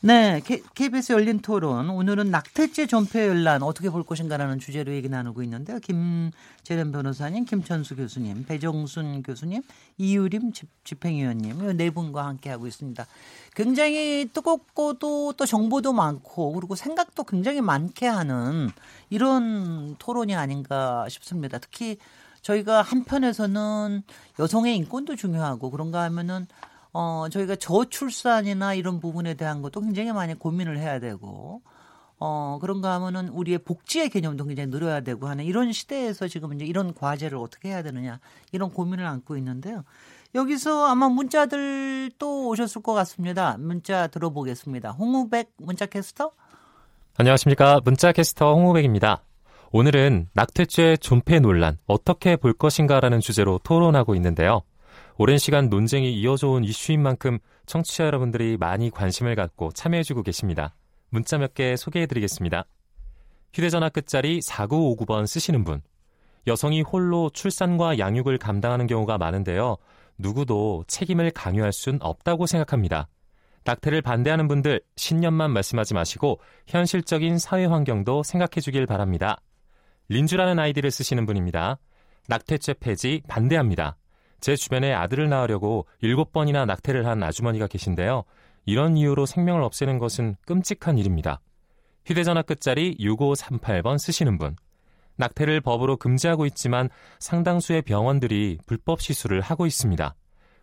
네, KBS 열린 토론 오늘은 낙태죄 존폐 연란 어떻게 볼 것인가라는 주제로 얘기 나누고 있는데요. 김재련 변호사님, 김천수 교수님, 배정순 교수님, 이유림 집행위원님 네 분과 함께 하고 있습니다. 굉장히 뜨겁고도 또 정보도 많고 그리고 생각도 굉장히 많게 하는 이런 토론이 아닌가 싶습니다. 특히 저희가 한편에서는 여성의 인권도 중요하고 그런가 하면은 어, 저희가 저출산이나 이런 부분에 대한 것도 굉장히 많이 고민을 해야 되고, 어, 그런가 하면은 우리의 복지의 개념도 굉장히 늘어야 되고 하는 이런 시대에서 지금 이제 이런 과제를 어떻게 해야 되느냐, 이런 고민을 안고 있는데요. 여기서 아마 문자들 또 오셨을 것 같습니다. 문자 들어보겠습니다. 홍우백 문자 캐스터? 안녕하십니까. 문자 캐스터 홍우백입니다. 오늘은 낙태죄 존폐 논란 어떻게 볼 것인가라는 주제로 토론하고 있는데요. 오랜 시간 논쟁이 이어져 온 이슈인 만큼 청취자 여러분들이 많이 관심을 갖고 참여해주고 계십니다. 문자 몇 개 소개해드리겠습니다. 휴대전화 끝자리 4959번 쓰시는 분. 여성이 홀로 출산과 양육을 감당하는 경우가 많은데요. 누구도 책임을 강요할 순 없다고 생각합니다. 낙태를 반대하는 분들 신념만 말씀하지 마시고 현실적인 사회 환경도 생각해 주길 바랍니다. 린주라는 아이디를 쓰시는 분입니다. 낙태죄 폐지 반대합니다. 제 주변에 아들을 낳으려고 7번이나 낙태를 한 아주머니가 계신데요. 이런 이유로 생명을 없애는 것은 끔찍한 일입니다. 휴대전화 끝자리 6538번 쓰시는 분. 낙태를 법으로 금지하고 있지만 상당수의 병원들이 불법 시술을 하고 있습니다.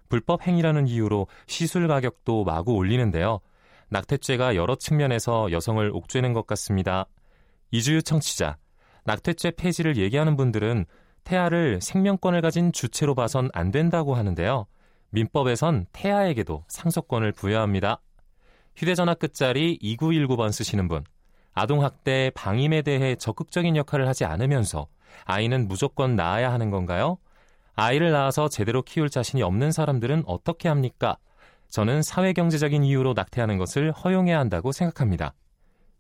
불법 행위라는 이유로 시술 가격도 마구 올리는데요. 낙태죄가 여러 측면에서 여성을 옥죄는 것 같습니다. 이주유 청취자, 낙태죄 폐지를 얘기하는 분들은 태아를 생명권을 가진 주체로 봐선 안 된다고 하는데요. 민법에선 태아에게도 상속권을 부여합니다. 휴대전화 끝자리 2919번 쓰시는 분. 아동학대, 방임에 대해 적극적인 역할을 하지 않으면서 아이는 무조건 낳아야 하는 건가요? 아이를 낳아서 제대로 키울 자신이 없는 사람들은 어떻게 합니까? 저는 사회경제적인 이유로 낙태하는 것을 허용해야 한다고 생각합니다.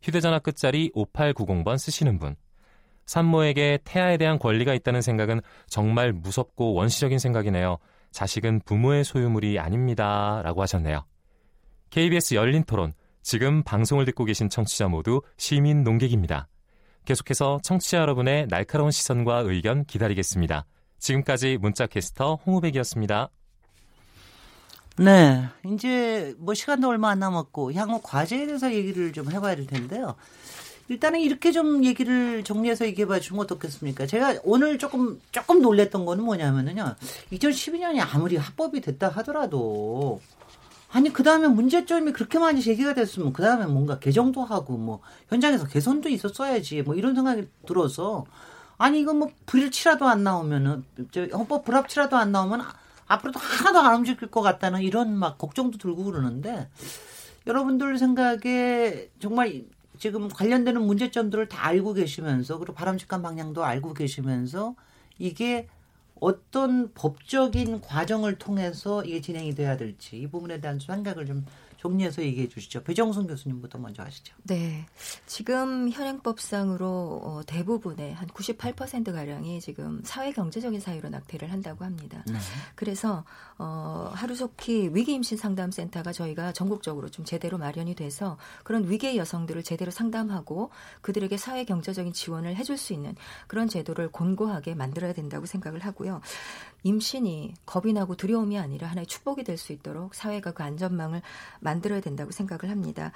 휴대전화 끝자리 5890번 쓰시는 분. 산모에게 태아에 대한 권리가 있다는 생각은 정말 무섭고 원시적인 생각이네요. 자식은 부모의 소유물이 아닙니다. 라고 하셨네요. KBS 열린 토론. 지금 방송을 듣고 계신 청취자 모두 시민 농객입니다. 계속해서 청취자 여러분의 날카로운 시선과 의견 기다리겠습니다. 지금까지 문자캐스터 홍우백이었습니다. 네. 이제 뭐 시간도 얼마 안 남았고 향후 과제에 대해서 얘기를 좀 해봐야 될 텐데요. 일단은 이렇게 좀 얘기를 정리해서 얘기해 봐 주면 어떻겠습니까? 제가 오늘 조금, 조금 놀랬던 거는 뭐냐면은요. 2012년이 아무리 합법이 됐다 하더라도 아니 그 다음에 문제점이 그렇게 많이 제기가 됐으면 그 다음에 뭔가 개정도 하고 뭐 현장에서 개선도 있었어야지 뭐 이런 생각이 들어서 아니 이거 뭐 불일치라도 안 나오면은 저 헌법 불합치라도 안 나오면 앞으로도 하나도 안 움직일 것 같다는 이런 막 걱정도 들고 그러는데 여러분들 생각에 정말 지금 관련되는 문제점들을 다 알고 계시면서 그리고 바람직한 방향도 알고 계시면서 이게 어떤 법적인 과정을 통해서 이게 진행이 돼야 될지 이 부분에 대한 생각을 좀 정리해서 얘기해 주시죠. 배정순 교수님부터 먼저 하시죠. 네. 지금 현행법상으로 어, 대부분의 한 98%가량이 지금 사회 경제적인 사유로 낙태를 한다고 합니다. 네. 그래서 어, 하루속히 위기 임신 상담 센터가 저희가 전국적으로 좀 제대로 마련이 돼서 그런 위기의 여성들을 제대로 상담하고 그들에게 사회 경제적인 지원을 해줄 수 있는 그런 제도를 곤고하게 만들어야 된다고 생각을 하고요. 임신이 겁이 나고 두려움이 아니라 하나의 축복이 될 수 있도록 사회가 그 안전망을 만들어야 된다고 생각을 합니다.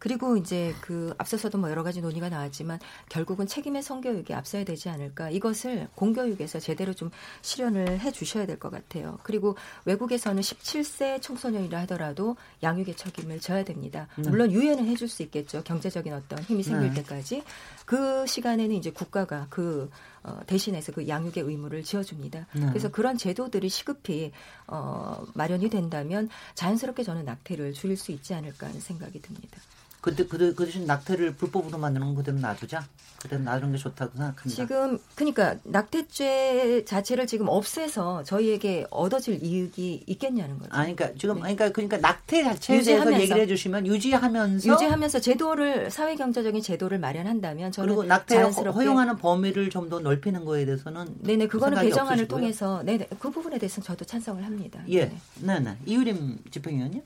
그리고 이제 그 앞서서도 뭐 여러 가지 논의가 나왔지만 결국은 책임의 성교육이 앞서야 되지 않을까. 이것을 공교육에서 제대로 좀 실현을 해 주셔야 될 것 같아요. 그리고 외국에서는 17세 청소년이라 하더라도 양육의 책임을 져야 됩니다. 네. 물론 유예는 해줄 수 있겠죠. 경제적인 어떤 힘이 생길 네. 때까지. 그 시간에는 이제 국가가 그 어, 대신해서 그 양육의 의무를 지어줍니다. 네. 그래서 그런 제도들이 시급히 어, 마련이 된다면 자연스럽게 저는 낙태를 줄일 수 있지 않을까 하는 생각이 듭니다. 그때 그, 그 대신 낙태를 불법으로 만드는 건 그대로 놔두자. 그대로 놔두는 게 좋다고 생각합니다. 지금 그러니까 낙태죄 자체를 지금 없애서 저희에게 얻어질 이익이 있겠냐는 거죠. 아, 그러니까 지금 네. 그러니까 그러니까 낙태 자체에 유지하면서, 대해서 얘기를 해주시면 유지하면서 유지하면서 제도를 사회 경제적인 제도를 마련한다면 저는 그리고 낙태 허용하는 범위를 좀 더 넓히는 거에 대해서는 네네 그거는 개정안을 통해서 네네 그 부분에 대해서는 저도 찬성을 합니다. 예, 네네, 네네. 이유림 집행위원님.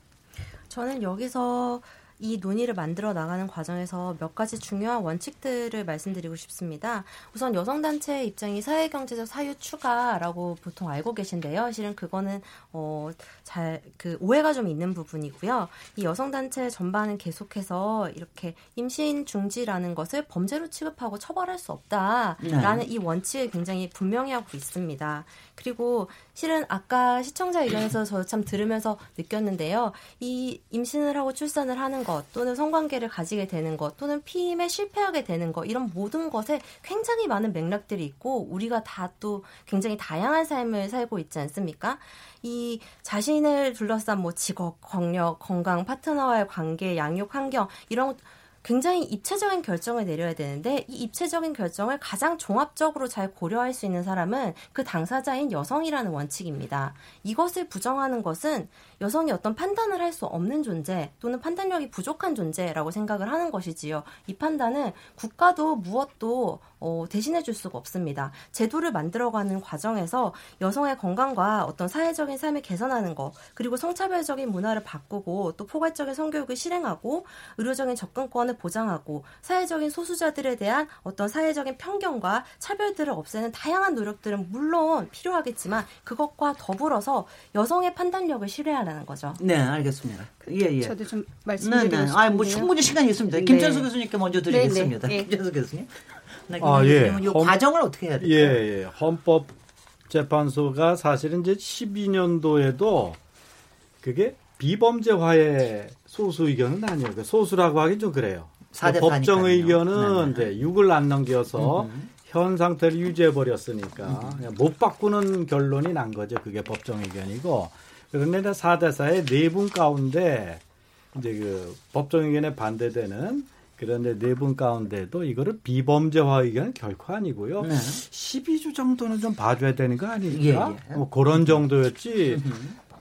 저는 여기서 이 논의를 만들어 나가는 과정에서 몇 가지 중요한 원칙들을 말씀드리고 싶습니다. 우선 여성단체의 입장이 사회경제적 사유 추가라고 보통 알고 계신데요. 실은 그거는 어, 잘, 그 오해가 좀 있는 부분이고요. 이 여성단체 전반은 계속해서 이렇게 임신 중지라는 것을 범죄로 취급하고 처벌할 수 없다라는 네. 이 원칙을 굉장히 분명히 하고 있습니다. 그리고 실은 아까 시청자 의견에서 저 참 들으면서 느꼈는데요. 이 임신을 하고 출산을 하는 것 또는 성관계를 가지게 되는 것 또는 피임에 실패하게 되는 것 이런 모든 것에 굉장히 많은 맥락들이 있고 우리가 다 또 굉장히 다양한 삶을 살고 있지 않습니까? 이 자신을 둘러싼 뭐 직업, 권력, 건강, 파트너와의 관계, 양육 환경 이런 굉장히 입체적인 결정을 내려야 되는데 이 입체적인 결정을 가장 종합적으로 잘 고려할 수 있는 사람은 그 당사자인 여성이라는 원칙입니다. 이것을 부정하는 것은 여성이 어떤 판단을 할 수 없는 존재 또는 판단력이 부족한 존재라고 생각을 하는 것이지요. 이 판단은 국가도 무엇도 어, 대신해 줄 수가 없습니다. 제도를 만들어가는 과정에서 여성의 건강과 어떤 사회적인 삶을 개선하는 것, 그리고 성차별적인 문화를 바꾸고 또 포괄적인 성교육을 실행하고 의료적인 접근권을 보장하고 사회적인 소수자들에 대한 어떤 사회적인 편견과 차별들을 없애는 다양한 노력들은 물론 필요하겠지만 그것과 더불어서 여성의 판단력을 실현하 라는 거죠. 네, 알겠습니다. 예, 예. 저도 좀 말씀드리고 네, 네. 아, 뭐 충분히 시간이 있습니다. 네. 김천수 교수님께 먼저 드리겠습니다. 네, 네. 김천수 교수님. 네, 아, 예. 이 과정을 어떻게 해야 될까요? 예, 예. 헌법 재판소가 사실은 이제 12년도에도 그게 비범죄화의 소수 의견은 아니에요. 그 소수라고 하긴 좀 그래요. 법정 의견은 네, 네. 이제 6을 안 넘겨서 음흠. 현 상태를 유지해 버렸으니까 못 바꾸는 결론이 난 거죠. 그게 법정 의견이고 그런데 4대 4의 네 분 가운데 이제 그 법정 의견에 반대되는 그런데 네 분 가운데도 이거를 비범죄화 의견은 결코 아니고요. 네. 12주 정도는 좀 봐줘야 되는 거 아닙니까? 예, 예. 뭐 그런 정도였지.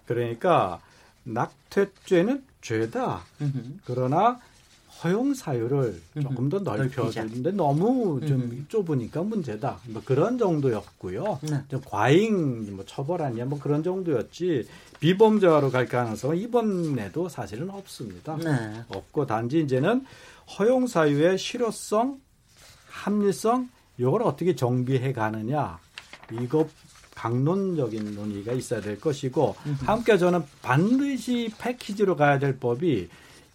그러니까 낙태죄는 죄다. 그러나 허용 사유를 조금 더 넓혀주는데 너무 좀 좁으니까 문제다. 뭐 그런 정도였고요. 네. 좀 과잉 뭐 처벌 아니야 뭐 그런 정도였지 비범죄화로 갈 가능성은 이번에도 사실은 없습니다. 네. 없고 단지 이제는 허용 사유의 실효성, 합리성 이걸 어떻게 정비해 가느냐 이거 강론적인 논의가 있어야 될 것이고 함께 저는 반드시 패키지로 가야 될 법이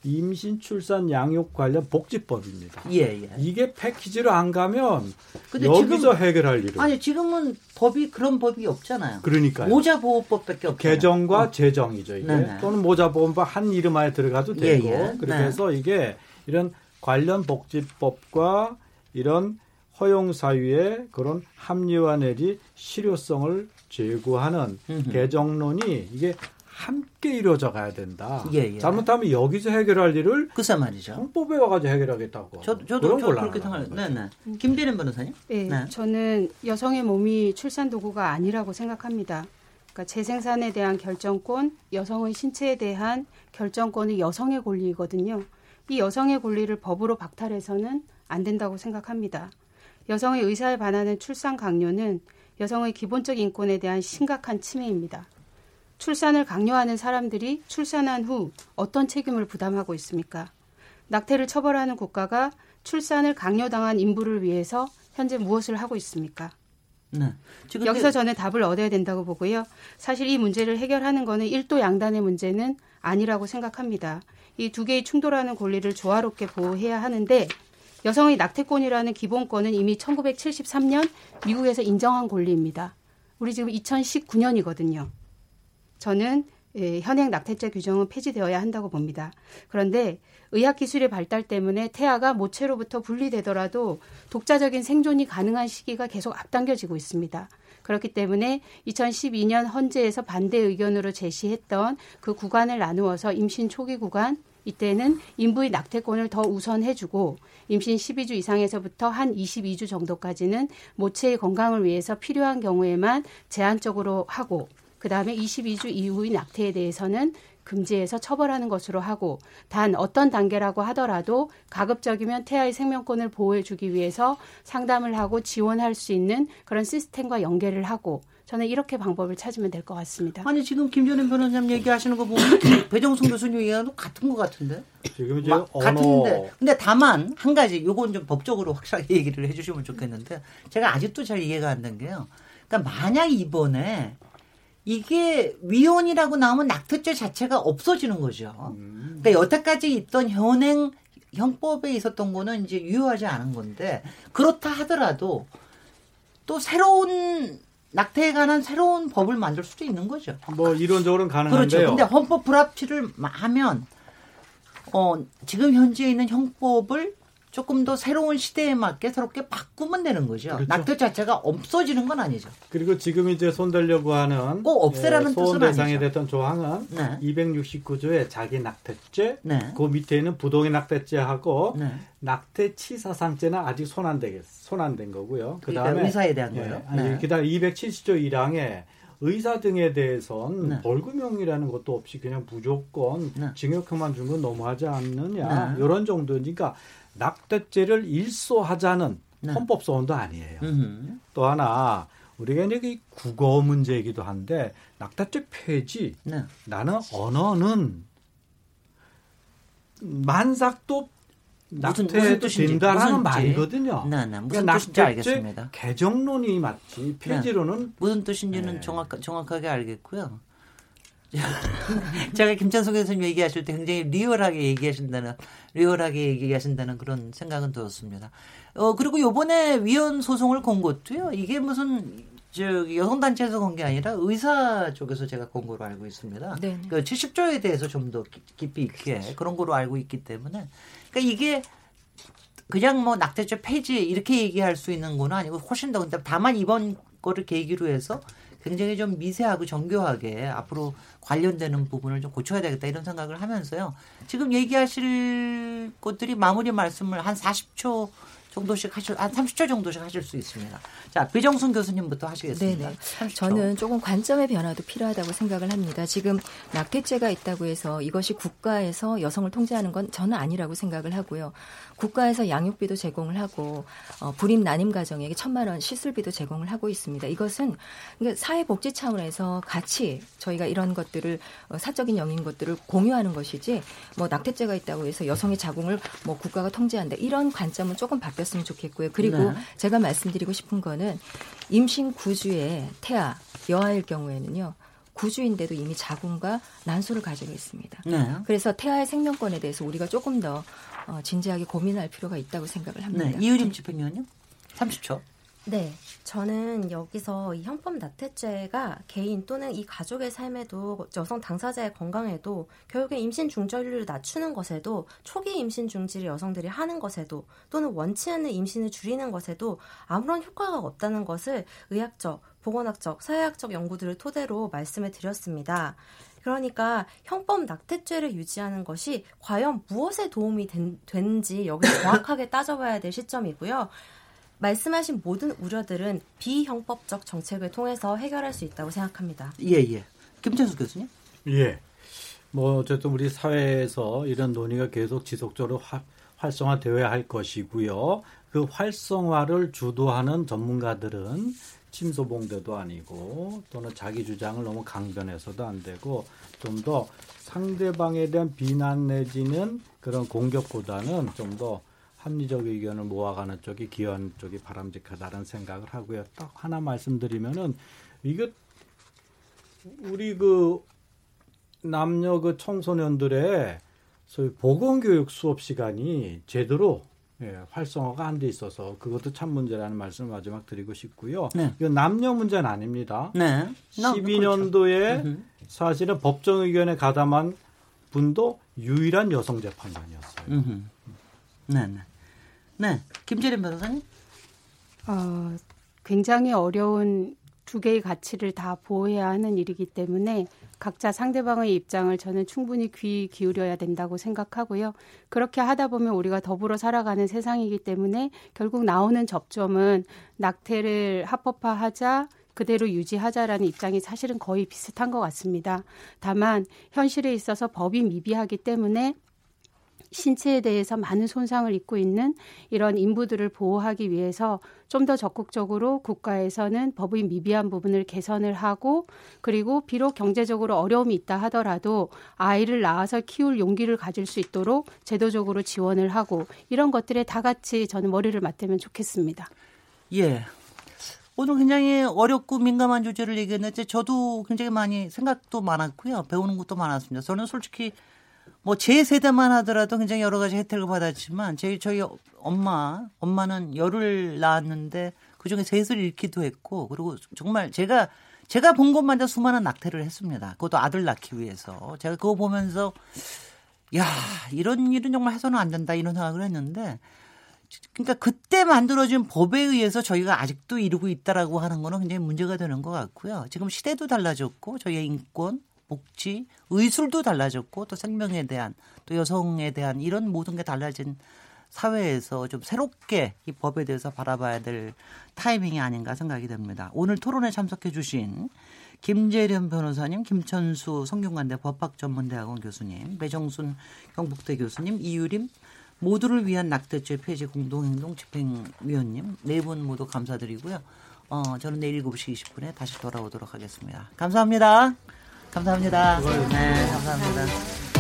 임신, 출산, 양육 관련 복지법입니다. 예, 예. 이게 패키지로 안 가면 여기서 지금, 해결할 일은 아니 지금은 법이 그런 법이 없잖아요. 그러니까 모자 보호법밖에 없잖아요. 개정과 어. 제정이죠 이게 네네. 또는 모자 보호법 한 이름 안에 들어가도 예, 되고 예, 예. 그렇게 네. 이게 이런 관련 복지법과 이런 허용 사유의 그런 합리화 내지 실효성을 제고하는 개정론이 이게 함께 이루어져 가야 된다. 예, 예. 잘못하면 여기서 해결할 일을 그사 말이죠. 헌법에 와가지고 해결하겠다고. 저, 저도, 저도 그렇게 생각해요. 네, 네. 김대림 변호사님. 네, 네, 저는 여성의 몸이 출산 도구가 아니라고 생각합니다. 그러니까 재생산에 대한 결정권, 여성의 신체에 대한 결정권이 여성의 권리이거든요. 이 여성의 권리를 법으로 박탈해서는 안 된다고 생각합니다. 여성의 의사에 반하는 출산 강요는 여성의 기본적 인권에 대한 심각한 침해입니다. 출산을 강요하는 사람들이 출산한 후 어떤 책임을 부담하고 있습니까? 낙태를 처벌하는 국가가 출산을 강요당한 인부를 위해서 현재 무엇을 하고 있습니까? 네. 여기서 저는 답을 얻어야 된다고 보고요. 사실 이 문제를 해결하는 것은 일도 양단의 문제는 아니라고 생각합니다. 이 두 개의 충돌하는 권리를 조화롭게 보호해야 하는데 여성의 낙태권이라는 기본권은 이미 1973년 미국에서 인정한 권리입니다. 우리 지금 2019년이거든요. 저는 예, 현행 낙태죄 규정은 폐지되어야 한다고 봅니다. 그런데 의학 기술의 발달 때문에 태아가 모체로부터 분리되더라도 독자적인 생존이 가능한 시기가 계속 앞당겨지고 있습니다. 그렇기 때문에 2012년 헌재에서 반대 의견으로 제시했던 그 구간을 나누어서 임신 초기 구간 이때는 인부의 낙태권을 더 우선해주고 임신 12주 이상에서부터 한 22주 정도까지는 모체의 건강을 위해서 필요한 경우에만 제한적으로 하고 그 다음에 22주 이후의 낙태에 대해서는 금지해서 처벌하는 것으로 하고 단 어떤 단계라고 하더라도 가급적이면 태아의 생명권을 보호해 주기 위해서 상담을 하고 지원할 수 있는 그런 시스템과 연계를 하고 저는 이렇게 방법을 찾으면 될 것 같습니다. 아니 지금 김전현 변호사님 얘기하시는 거 보면 배정성 교수님 얘기하는 같은 것 같은데. 지금 이제 언어... 같은데. 근데 다만 한 가지 요건 좀 법적으로 확실하게 얘기를 해주시면 좋겠는데 제가 아직도 잘 이해가 안 된 게요. 그러니까 만약 이번에 이게 위헌이라고 나오면 낙태죄 자체가 없어지는 거죠. 음. 그러니까 여태까지 있던 현행 형법에 있었던 거는 이제 유효하지 않은 건데 그렇다 하더라도 또 새로운 낙태에 관한 새로운 법을 만들 수도 있는 거죠. 뭐 이론적으로는 가능한데요. 그렇죠. 근데 헌법 불합치를 하면 어 지금 현재 있는 형법을 조금 더 새로운 시대에 맞게 새롭게 바꾸면 되는 거죠. 그렇죠. 낙태 자체가 없어지는 건 아니죠. 그리고 지금 이제 손대려고 하는 꼭 없애라는 예, 소원 대상이 됐던 조항은 네. 269조의 자기 낙태죄, 네. 그 밑에는 부동의 낙태죄하고 네. 낙태치사상죄는 아직 손 안 되겠, 손안 된 거고요. 그 다음에 그러니까 의사에 대한 예, 거요. 아니, 그다음 270조 1항에 의사 등에 대해선 네. 벌금형이라는 것도 없이 그냥 무조건 네. 징역형만 준 건 너무하지 않느냐 네. 이런 정도니까 낙태죄를 일소하자는 네. 헌법 소원도 아니에요. 음흠. 또 하나 우리가 이제 국어 문제이기도 한데 낙태죄 폐지 네. 나는 언어는 만삭도 낙태 된다라는 말이거든요. 네, 네. 무슨 그러니까 뜻인지 알겠습니다. 개정론이 맞지 폐지로는 네. 무슨 뜻인지는 네. 정확 정확하게 알겠고요. 제가 김찬석 교수님 얘기하실 때 굉장히 리얼하게 얘기하신다는 리얼하게 얘기하신다는 그런 생각은 들었습니다. 어 그리고 요번에 위헌 소송을 건 것도요. 이게 무슨 저 여성 단체에서 건 게 아니라 의사 쪽에서 제가 건 거로 알고 있습니다. 네. 그 70조에 대해서 좀 더 깊이 있게 그런 거로 알고 있기 때문에 그러니까 이게 그냥 뭐 낙태죄 폐지 이렇게 얘기할 수 있는 건 아니고 훨씬 더 근데 다만 이번 거를 계기로 해서 굉장히 좀 미세하고 정교하게 앞으로 관련되는 부분을 좀 고쳐야 되겠다 이런 생각을 하면서요. 지금 얘기하실 것들이 마무리 말씀을 한 40초 정도씩 하실 한 30초 정도씩 하실 수 있습니다. 자, 배정순 교수님부터 하시겠습니다. 네네. 저는 조금 관점의 변화도 필요하다고 생각을 합니다. 지금 낙태죄가 있다고 해서 이것이 국가에서 여성을 통제하는 건 저는 아니라고 생각을 하고요. 국가에서 양육비도 제공을 하고 어, 불임 난임 가정에게 천만 원 시술비도 제공을 하고 있습니다. 이것은 그러니까 사회복지 차원에서 같이 저희가 이런 것들을 어, 사적인 영인 것들을 공유하는 것이지 뭐 낙태죄가 있다고 해서 여성의 자궁을 뭐 국가가 통제한다 이런 관점은 조금 바뀌었으면 좋겠고요. 그리고 네. 제가 말씀드리고 싶은 거는 임신 9주에 태아 여아일 경우에는요. 구주인데도 이미 자궁과 난소를 가지고 있습니다. 네. 그래서 태아의 생명권에 대해서 우리가 조금 더 어, 진지하게 고민할 필요가 있다고 생각을 합니다. 네. 이유림 집행위원님 30초. 네. 저는 여기서 이 형법 나태죄가 개인 또는 이 가족의 삶에도 여성 당사자의 건강에도 결국에 임신 중절률을 낮추는 것에도 초기 임신 중지를 여성들이 하는 것에도 또는 원치 않는 임신을 줄이는 것에도 아무런 효과가 없다는 것을 의학적, 보건학적, 사회학적 연구들을 토대로 말씀을 드렸습니다. 그러니까 형법 낙태죄를 유지하는 것이 과연 무엇에 도움이 된, 되는지 여기서 정확하게 따져봐야 될 시점이고요. 말씀하신 모든 우려들은 비형법적 정책을 통해서 해결할 수 있다고 생각합니다. 예, 예. 김찬수 교수님? 예. 뭐 어쨌든 우리 사회에서 이런 논의가 계속 지속적으로 화, 활성화되어야 할 것이고요. 그 활성화를 주도하는 전문가들은 침소봉대도 아니고 또는 자기 주장을 너무 강변해서도 안 되고 좀 더 상대방에 대한 비난 내지는 그런 공격보다는 좀 더 합리적 의견을 모아가는 쪽이 기여하는 쪽이 바람직하다는 생각을 하고요. 딱 하나 말씀드리면은 이거 우리 그 남녀 그 청소년들의 소위 보건교육 수업 시간이 제대로 예, 활성화가 안 돼 있어서 그것도 참 문제라는 말씀을 마지막 드리고 싶고요. 네. 이건 남녀 문제는 아닙니다. 네. 12년도에 그렇죠. 사실은 법정 의견에 가담한 분도 유일한 여성 재판관이었어요. 네, 네. 네, 김재림 변호사님. 어, 굉장히 어려운 두 개의 가치를 다 보호해야 하는 일이기 때문에 각자 상대방의 입장을 저는 충분히 귀 기울여야 된다고 생각하고요. 그렇게 하다 보면 우리가 더불어 살아가는 세상이기 때문에 결국 나오는 접점은 낙태를 합법화하자 그대로 유지하자라는 입장이 사실은 거의 비슷한 것 같습니다. 다만 현실에 있어서 법이 미비하기 때문에 신체에 대해서 많은 손상을 입고 있는 이런 인부들을 보호하기 위해서 좀 더 적극적으로 국가에서는 법의 미비한 부분을 개선을 하고 그리고 비록 경제적으로 어려움이 있다 하더라도 아이를 낳아서 키울 용기를 가질 수 있도록 제도적으로 지원을 하고 이런 것들에 다 같이 저는 머리를 맞대면 좋겠습니다. 예. 오늘 굉장히 어렵고 민감한 주제를 얘기했는데 저도 굉장히 많이 생각도 많았고요. 배우는 것도 많았습니다. 저는 솔직히 뭐 제 세대만 하더라도 굉장히 여러 가지 혜택을 받았지만 저희 저희 엄마 엄마는 열을 낳았는데 그 중에 셋을 잃기도 했고 그리고 정말 제가 제가 본 것마다 수많은 낙태를 했습니다. 그것도 아들 낳기 위해서 제가 그거 보면서 야 이런 일은 정말 해서는 안 된다 이런 생각을 했는데 그러니까 그때 만들어진 법에 의해서 저희가 아직도 이루고 있다라고 하는 거는 굉장히 문제가 되는 것 같고요. 지금 시대도 달라졌고 저희의 인권, 복지, 의술도 달라졌고 또 생명에 대한 또 여성에 대한 이런 모든 게 달라진 사회에서 좀 새롭게 이 법에 대해서 바라봐야 될 타이밍이 아닌가 생각이 됩니다. 오늘 토론에 참석해 주신 김재련 변호사님, 김천수 성균관대 법학전문대학원 교수님, 배정순 경북대 교수님, 이유림 모두를 위한 낙태죄 폐지 공동행동 집행위원님 네 분 모두 감사드리고요. 어, 저는 내일 7시 20분에 다시 돌아오도록 하겠습니다. 감사합니다. 감사합니다. 네, 감사합니다.